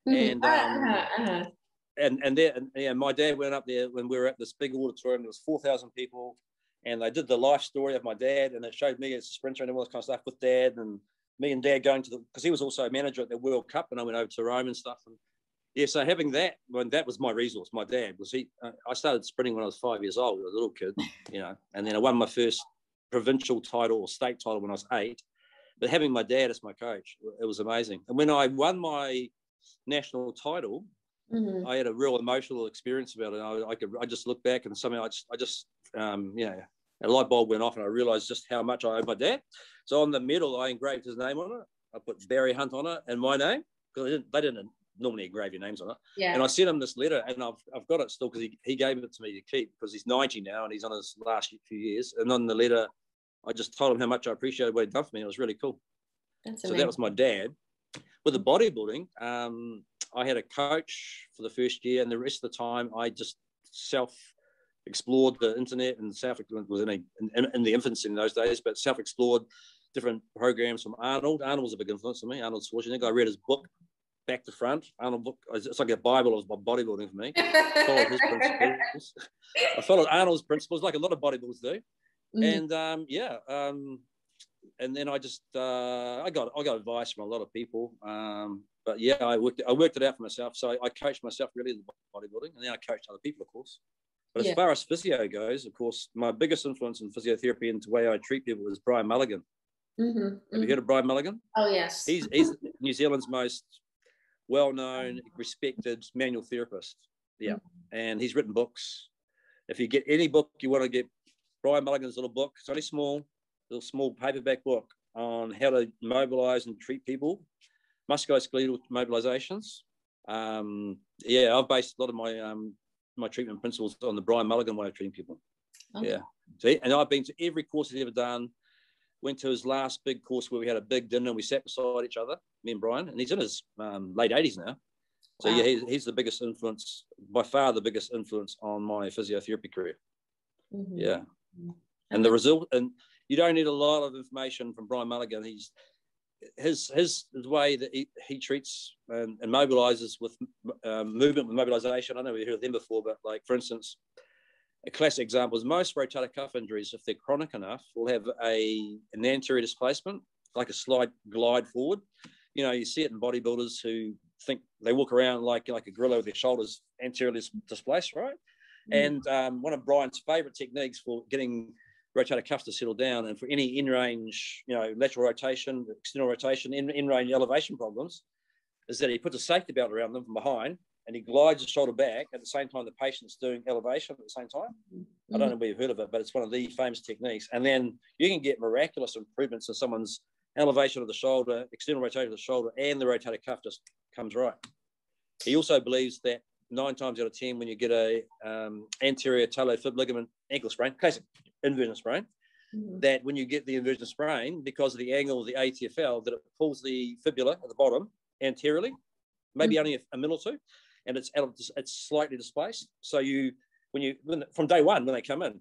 Mm-hmm. And um, uh-huh, uh-huh. and and there and yeah, my dad went up there when we were at this big auditorium. There was four thousand people, and they did the life story of my dad, and it showed me as a sprinter and all this kind of stuff with dad and me and dad going to the because he was also a manager at the World Cup, and I went over to Rome and stuff. And yeah, so having that, when that was my resource, my dad was he. Uh, I started sprinting when I was five years old, a little kid, you know, and then I won my first provincial title or state title when I was eight. But having my dad as my coach, it was amazing. And when I won my national title, mm-hmm. I had a real emotional experience about it. I, I, could, I just look back and something I just, I just, um, you know, a light bulb went off and I realized just how much I owe my dad. So on the medal, I engraved his name on it. I put Barry Hunt on it and my name because they didn't, they didn't normally engrave your names on it. Yeah. And I sent him this letter and I've, I've got it still because he, he gave it to me to keep because he's 90 now and he's on his last few years. And on the letter, I just told him how much I appreciated what he'd done for me. It was really cool. That's so that was my dad. With the bodybuilding, um, I had a coach for the first year, and the rest of the time, I just self explored the internet and self was in, a, in, in, the infancy in those days, but self explored different programs from Arnold. Arnold was a big influence on me. Arnold Schwarzenegger. I read his book back to front. Arnold book. It's like a Bible of bodybuilding for me. followed his principles. I followed Arnold's principles, like a lot of bodybuilders do. Mm. And um, yeah, um, and then I just uh, I got I got advice from a lot of people. Um, but yeah, I worked I worked it out for myself. So I, I coached myself really in bodybuilding, and then I coached other people, of course. But as yeah. far as physio goes, of course, my biggest influence in physiotherapy and the way I treat people is Brian Mulligan. Mm-hmm, Have mm-hmm. you heard of Brian Mulligan? Oh yes. He's he's New Zealand's most well-known, respected manual therapist. Yeah, mm-hmm. and he's written books. If you get any book you want to get, Brian Mulligan's little book. It's only small, little small paperback book on how to mobilize and treat people, musculoskeletal mobilizations. Um, yeah, I've based a lot of my um, my treatment principles on the Brian Mulligan way of treating people. Okay. Yeah. See, and I've been to every course he's ever done. Went to his last big course where we had a big dinner and we sat beside each other, me and Brian, and he's in his um, late 80s now. So wow. yeah, he's, he's, the biggest influence, by far the biggest influence on my physiotherapy career. Mm-hmm. Yeah. And the result, and you don't need a lot of information from Brian Mulligan. He's his his, his way that he, he treats and, and mobilizes with um, movement with mobilization. I don't know we've heard of them before, but like for instance, a classic example is most rotator cuff injuries, if they're chronic enough, will have a an anterior displacement, like a slight glide forward. You know, you see it in bodybuilders who think they walk around like like a gorilla with their shoulders anteriorly displaced, right? Mm. And um, one of Brian's favorite techniques for getting rotator cuffs to settle down. And for any in range, you know, lateral rotation, external rotation, in, in range elevation problems, is that he puts a safety belt around them from behind and he glides the shoulder back at the same time the patient's doing elevation at the same time. Mm-hmm. I don't know if you've heard of it, but it's one of the famous techniques. And then you can get miraculous improvements in someone's elevation of the shoulder, external rotation of the shoulder, and the rotator cuff just comes right. He also believes that nine times out of 10, when you get a um, anterior talofib ligament ankle sprain, classic inversion sprain, mm-hmm. that when you get the inversion sprain, because of the angle of the ATFL, that it pulls the fibula at the bottom anteriorly, maybe mm-hmm. only a, a minute or two, and it's out of, it's slightly displaced. So you, when you when, from day one when they come in,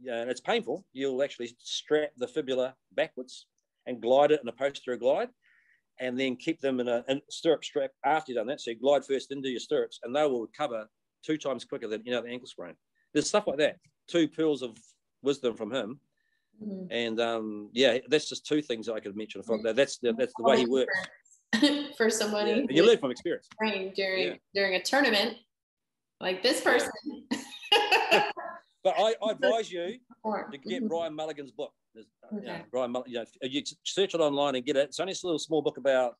yeah, and it's painful, you'll actually strap the fibula backwards and glide it in a posterior glide, and then keep them in a, in stirrup strap after you've done that. So you glide first into your stirrups, and they will recover two times quicker than you know the ankle sprain. There's stuff like that. Two pearls of wisdom from him. Mm-hmm. And um, yeah, that's just two things I could mention from that. That's the, that's the way he works. For somebody, yeah. you learn from experience. During yeah. during a tournament, like this person. but I, I advise you to get mm-hmm. Brian Mulligan's book. Okay. You know, Brian, you know, you search it online and get it. It's only a little small book about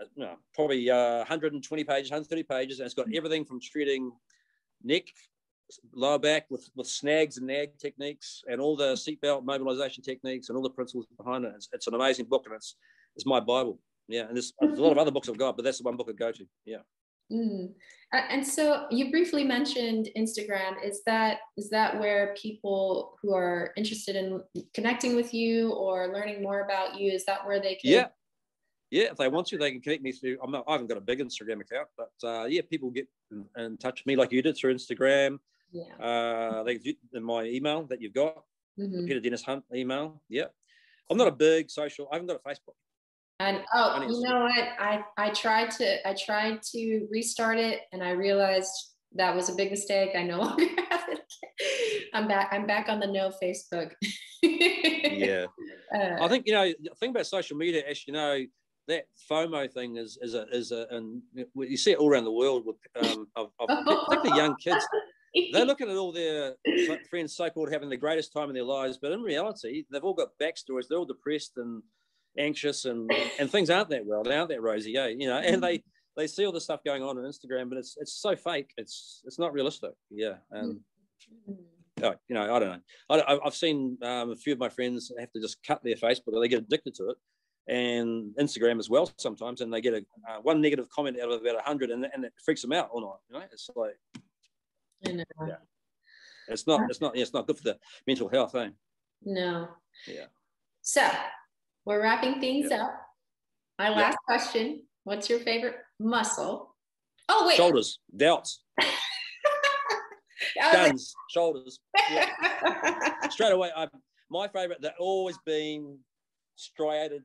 uh, you know, probably uh, 120 pages, 130 pages, and it's got everything from treating neck, lower back with, with snags and nag techniques, and all the seatbelt mobilization techniques, and all the principles behind it. It's, it's, an amazing book, and it's it's my Bible. Yeah, and there's, there's a lot of other books I've got, but that's the one book I go to. Yeah. Mm. And so you briefly mentioned Instagram. Is that is that where people who are interested in connecting with you or learning more about you, is that where they can? Yeah, yeah. If they want to, they can connect me through. I'm not. I haven't got a big Instagram account, but uh, yeah, people get in, in, touch with me like you did through Instagram. Yeah. Uh, they in my email that you've got, mm-hmm. Peter Dennis Hunt email. Yeah. I'm not a big social. I haven't got a Facebook. And oh, you know what? I I tried to I tried to restart it, and I realized that was a big mistake. I no longer have it. I'm back. I'm back on the no Facebook. yeah, uh, I think you know the thing about social media, as you know, that FOMO thing is is a is a and you see it all around the world with um, of, of particularly young kids. They're looking at all their friends so-called having the greatest time in their lives, but in reality, they've all got backstories. They're all depressed and anxious and and things aren't that well, they aren't that rosy, yeah, you know, and they they see all the stuff going on on Instagram, but it's it's so fake, it's it's not realistic, yeah, and oh, you know, I don't know, I, have seen um, a few of my friends have to just cut their Facebook, or they get addicted to it, and Instagram as well sometimes, and they get a uh, one negative comment out of about a hundred, and and it freaks them out all night, you know, it's like, yeah. It's not. It's not. It's not good for the mental health, eh? No. Yeah. So we're wrapping things yep. up. My last question What's your favorite muscle? Oh, wait. Shoulders, delts. Guns, shoulders. Yeah. Straight away, I, my favorite, they've always been striated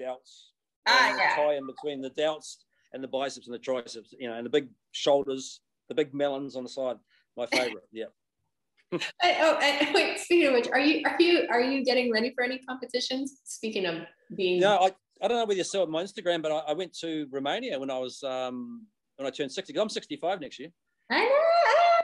delts. Ah, yeah. Tie in between the delts and the biceps and the triceps, you know, and the big shoulders, the big melons on the side. My favorite, yeah. Oh, and wait. Speaking of which, are you are you are you getting ready for any competitions? Speaking of being, no, I, I don't know whether you saw it on my Instagram, but I, I went to Romania when I was um when I turned sixty. I'm sixty five next year. I know.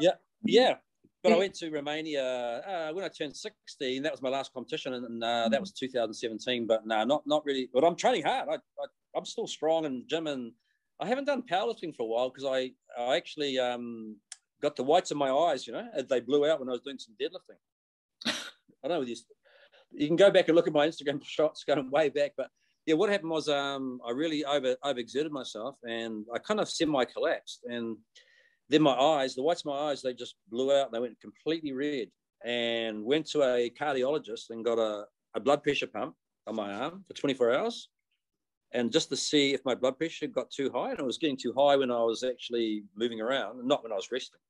Yeah, yeah. But I went to Romania uh, when I turned 60, and that was my last competition, and uh, that was 2017. But no, not not really. But I'm training hard. I, I I'm still strong in gym, and I haven't done powerlifting for a while because I I actually um got the whites of my eyes, you know, as they blew out when I was doing some deadlifting. I don't know you, you can go back and look at my Instagram shots going way back, but yeah, what happened was um, I really over overexerted myself and I kind of semi collapsed, and then my eyes, the whites of my eyes, they just blew out. They went completely red, and went to a cardiologist and got a, a blood pressure pump on my arm for 24 hours and just to see if my blood pressure got too high. And it was getting too high when I was actually moving around, not when I was resting.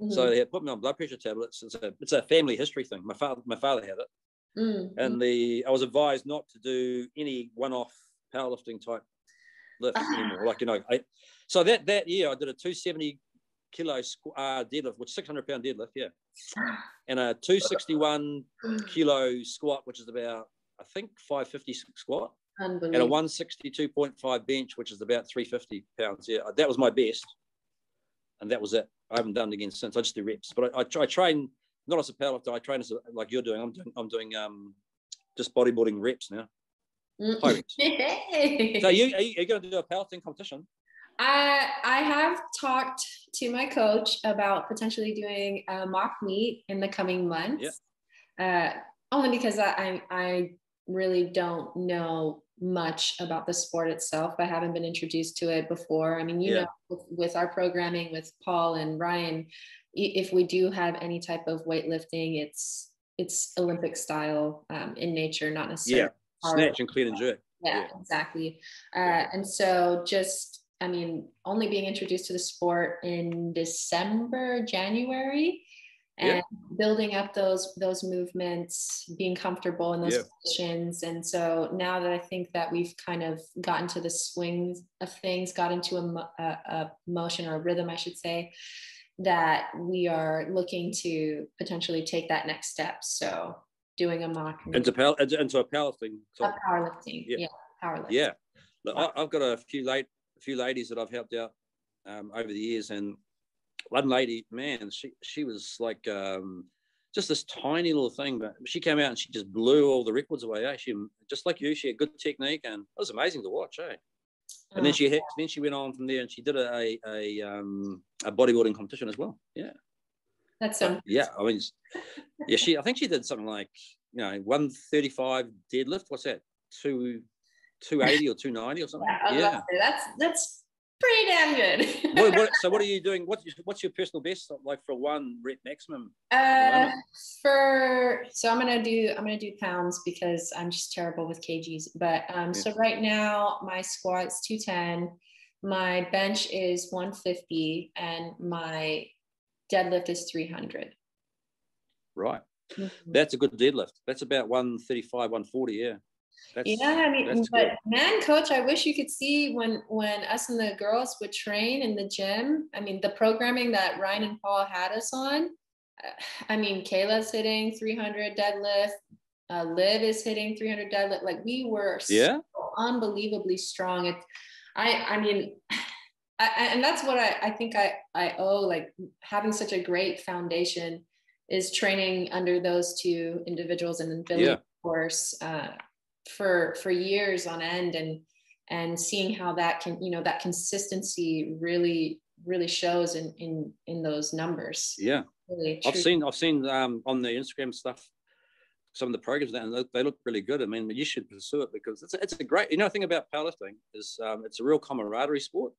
Mm-hmm. So they had put me on blood pressure tablets. It's a it's a family history thing. My father my father had it, mm-hmm. and the I was advised not to do any one off powerlifting type lift uh-huh. anymore. Like you know, I, so that that year I did a 270 kilo uh, deadlift, which 600 pound deadlift, yeah, and a 261 kilo squat, which is about I think 550 squat. And a 162.5 bench, which is about 350 pounds. Yeah, that was my best. And that was it. I haven't done it again since. I just do reps, but I, I, I train not as a powerlifter. I train as a, like you're doing. I'm doing. I'm doing um, just bodybuilding reps now. Mm. High reps. so you are you, you going to do a powerlifting competition? I I have talked to my coach about potentially doing a mock meet in the coming months. Uh, only because I, I I really don't know much about the sport itself. I haven't been introduced to it before. I mean, you yeah. know, with, our programming with Paul and Ryan, if we do have any type of weightlifting, it's it's Olympic style um, in nature, not necessarily. Yeah, snatch and clean and jerk. Yeah, yeah. exactly. Uh, and so just, I mean, only being introduced to the sport in December, January, and building up those those movements being comfortable in those positions. And so now that i think that we've kind of gotten to the swing of things got into a, a, a motion or a rhythm i should say that we are looking to potentially take that next step. So doing a mock into, power, into a powerlifting so, a powerlifting yeah, yeah powerlifting. Yeah. Look, I, have got a few late a few ladies that i've helped out um, over the years and one lady, man, she she was like um, just this tiny little thing, but she came out and she just blew all the records away. Eh? She just like you, she had good technique, and it was amazing to watch. Eh? And then she had, then she went on from there and she did a a, a, um, a bodybuilding competition as well. Yeah. That's so. yeah, I mean, yeah, she. I think she did something like you know one thirty five deadlift. What's that? Two. 280 or 290 or something. Yeah, yeah. that's that's pretty damn good. what, what, so what are you doing? What's what's your personal best like for one rep maximum? Uh, for so I'm gonna do I'm gonna do pounds because I'm just terrible with kgs. But um, so right now my squat's 210, my bench is 150, and my deadlift is 300. Right. Mm-hmm. That's a good deadlift. That's about 135, 140. Yeah. That's, yeah, I mean, but good. man, coach, I wish you could see when when us and the girls would train in the gym. I mean, the programming that Ryan and Paul had us on. I mean, Kayla's hitting 300 deadlift. Uh, Liv is hitting 300 deadlift. Like we were yeah. So unbelievably strong. It, I, I mean, I, and that's what I, I think I, I owe like having such a great foundation is training under those two individuals and then Billy, yeah. of course, uh, for for years on end and and seeing how that can you know that consistency really really shows in in in those numbers. Yeah. Really i've seen i've seen um on the instagram stuff some of the programs and they look really good. I mean you should pursue it because it's a, it's a great you know thing about powerlifting is um, it's a real camaraderie sport.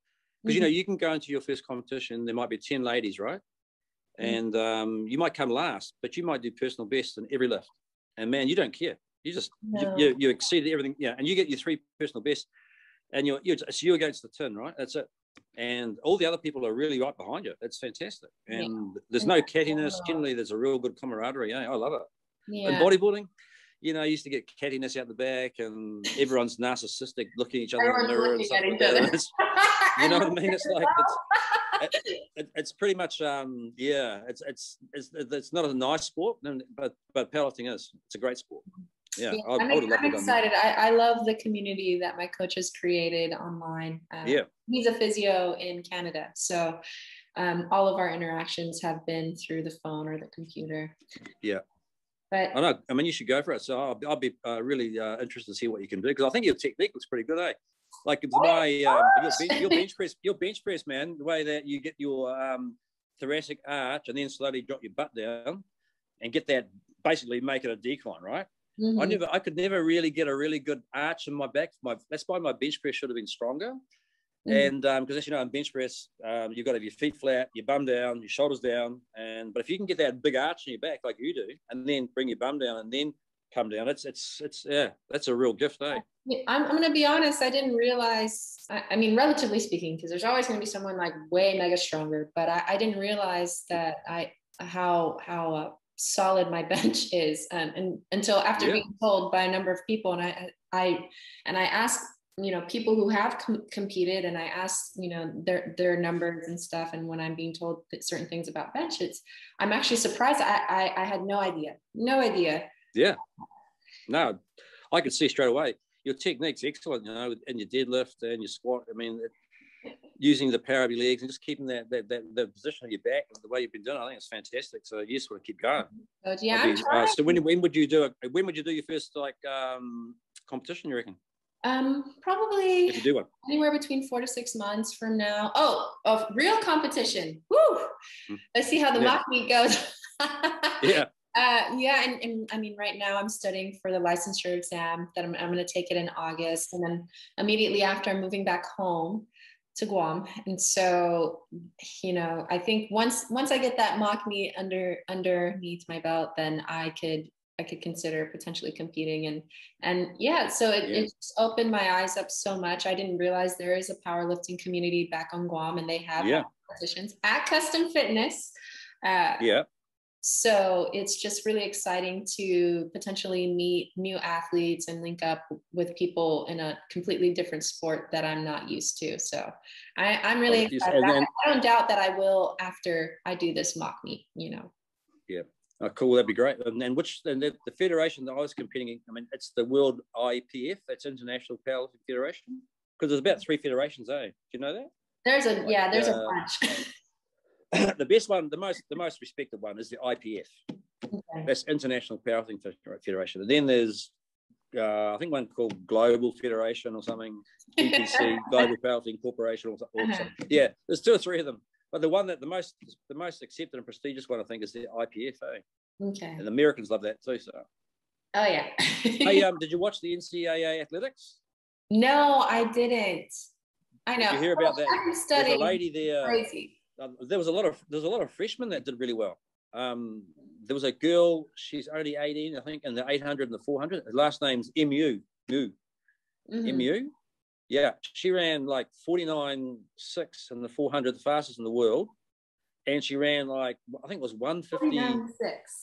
Because mm-hmm. you know you can go into your first competition there might be 10 ladies right? Mm-hmm. and um, you might come last but you might do personal best in every lift. And man you don't care you just no. you, you exceeded everything, yeah, and you get your three personal best, and you're, you're it's you against the tin, right? That's it. And all the other people are really right behind you. It's fantastic, and yeah. there's no cattiness. Generally, there's a real good camaraderie. Yeah, I love it. Yeah. And bodybuilding, you know, I used to get cattiness out the back, and everyone's narcissistic, looking at each other in the mirror. And stuff like you know what I mean? It's like it's, it, it's pretty much um, yeah. It's, it's it's it's not a nice sport, but but powerlifting is. It's a great sport yeah, yeah I, am I'm excited. I, I love the community that my coach has created online. Um, yeah, he's a physio in Canada, so um, all of our interactions have been through the phone or the computer. Yeah. But I know. I mean, you should go for it. So I'll, I'll be uh, really uh, interested to see what you can do because I think your technique looks pretty good, eh? Like the way um, your, bench, your bench press, your bench press, man, the way that you get your um, thoracic arch and then slowly drop your butt down and get that basically make it a decline, right? Mm-hmm. I never, I could never really get a really good arch in my back. My that's why my bench press should have been stronger. Mm-hmm. And because um, as you know, in bench press, um, you've got to have your feet flat, your bum down, your shoulders down. And but if you can get that big arch in your back like you do, and then bring your bum down and then come down, it's it's it's yeah, that's a real gift, eh? I'm, I'm going to be honest. I didn't realize. I, I mean, relatively speaking, because there's always going to be someone like way mega stronger. But I, I didn't realize that I how how uh, solid my bench is um, and until after yeah. being told by a number of people and i i and i asked you know people who have com- competed and i asked you know their their numbers and stuff and when i'm being told certain things about bench it's i'm actually surprised. I, I i had no idea no idea. Yeah. No i could see straight away. Your technique's excellent you know and your deadlift and your squat i mean it, using the power of your legs and just keeping that that, that the position of your back the way you've been doing. I think it's fantastic. So you just want to keep going. Good. Yeah. Be, uh, so when when would you do it? When would you do your first like um, competition? You reckon? Um, probably if you do one. anywhere between four to six months from now. Oh, of real competition. Woo! Mm. Let's see how the yeah. mock meet goes. yeah. Uh, yeah, and, and I mean, right now I'm studying for the licensure exam that I'm, I'm going to take it in August. And then immediately after, I'm moving back home to Guam. And so, you know, I think once once I get that mock meet under underneath my belt, then I could I could consider potentially competing and and yeah, so it, yeah. it's opened my eyes up so much. I didn't realize there is a powerlifting community back on Guam and they have yeah. competitions at Custom Fitness. Uh, yeah so it's just really exciting to potentially meet new athletes and link up with people in a completely different sport that I'm not used to. So I, am really excited. Then, I, don't doubt that I will after I do this mock meet, you know. Yeah. Oh, cool. That'd be great. And then which and the, the federation that I was competing in, I mean, it's the World IPF, that's International Powerlifting Federation. Because there's about three federations, eh? Do you know that? There's a, like, yeah, there's uh, a bunch. the best one, the most the most respected one is the IPF. Okay. That's International Powerlifting Federation. And then there's uh, I think one called Global Federation or something, GPC, Global Powerlifting Corporation or, or uh-huh. something. Yeah, there's two or three of them. But the one that the most the most accepted and prestigious one I think is the IPF. Eh? Okay. And the Americans love that too. So. Oh yeah. hey, um, did you watch the NCAA athletics? No, I didn't. I know. Did you hear about that? I'm studying. There's a lady there. Crazy. Uh, there was a lot of there's a lot of freshmen that did really well. Um, there was a girl. She's only 18, I think, in the 800 and the 400. Her last name's Mu. Mu. Mm-hmm. Mu. Yeah, she ran like 49 6 in the 400, the fastest in the world. And she ran like, I think it was 150,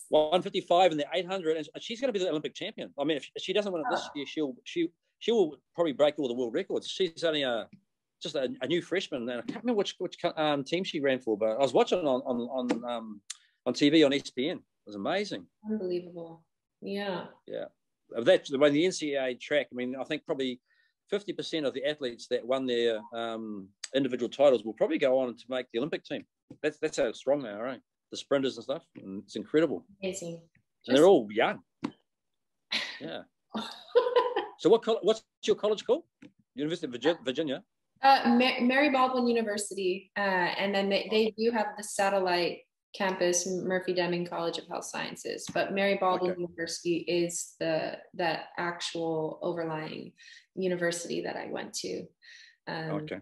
155 in the 800. And she's going to be the Olympic champion. I mean, if she doesn't win it this oh. year, she'll, she, she will probably break all the world records. She's only a, just a, a new freshman. And I can't remember which, which um, team she ran for, but I was watching on, on, on, um, on TV on ESPN. It was amazing. Unbelievable. Yeah. Yeah. That, when the NCAA track, I mean, I think probably 50% of the athletes that won their um, individual titles will probably go on to make the Olympic team. That's that's how strong they are, right? The sprinters and stuff. And it's incredible. Amazing. And they're all young. Yeah. so what what's your college called? University of Virginia. Uh, Mary Baldwin University, uh, and then they, they do have the satellite campus, Murphy Deming College of Health Sciences. But Mary Baldwin okay. University is the that actual overlying university that I went to. Um, okay.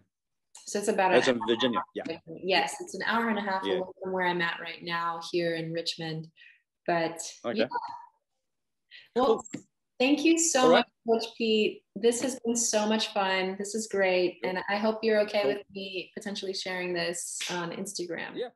So it's about. That's in Virginia. Yeah. Yes, it's an hour and a half yeah. from where I'm at right now here in Richmond. But okay. yeah. Well, cool. Thank you so much, Coach Pete. This has been so much fun. This is great, and I hope you're okay with me potentially sharing this on Instagram. Yeah.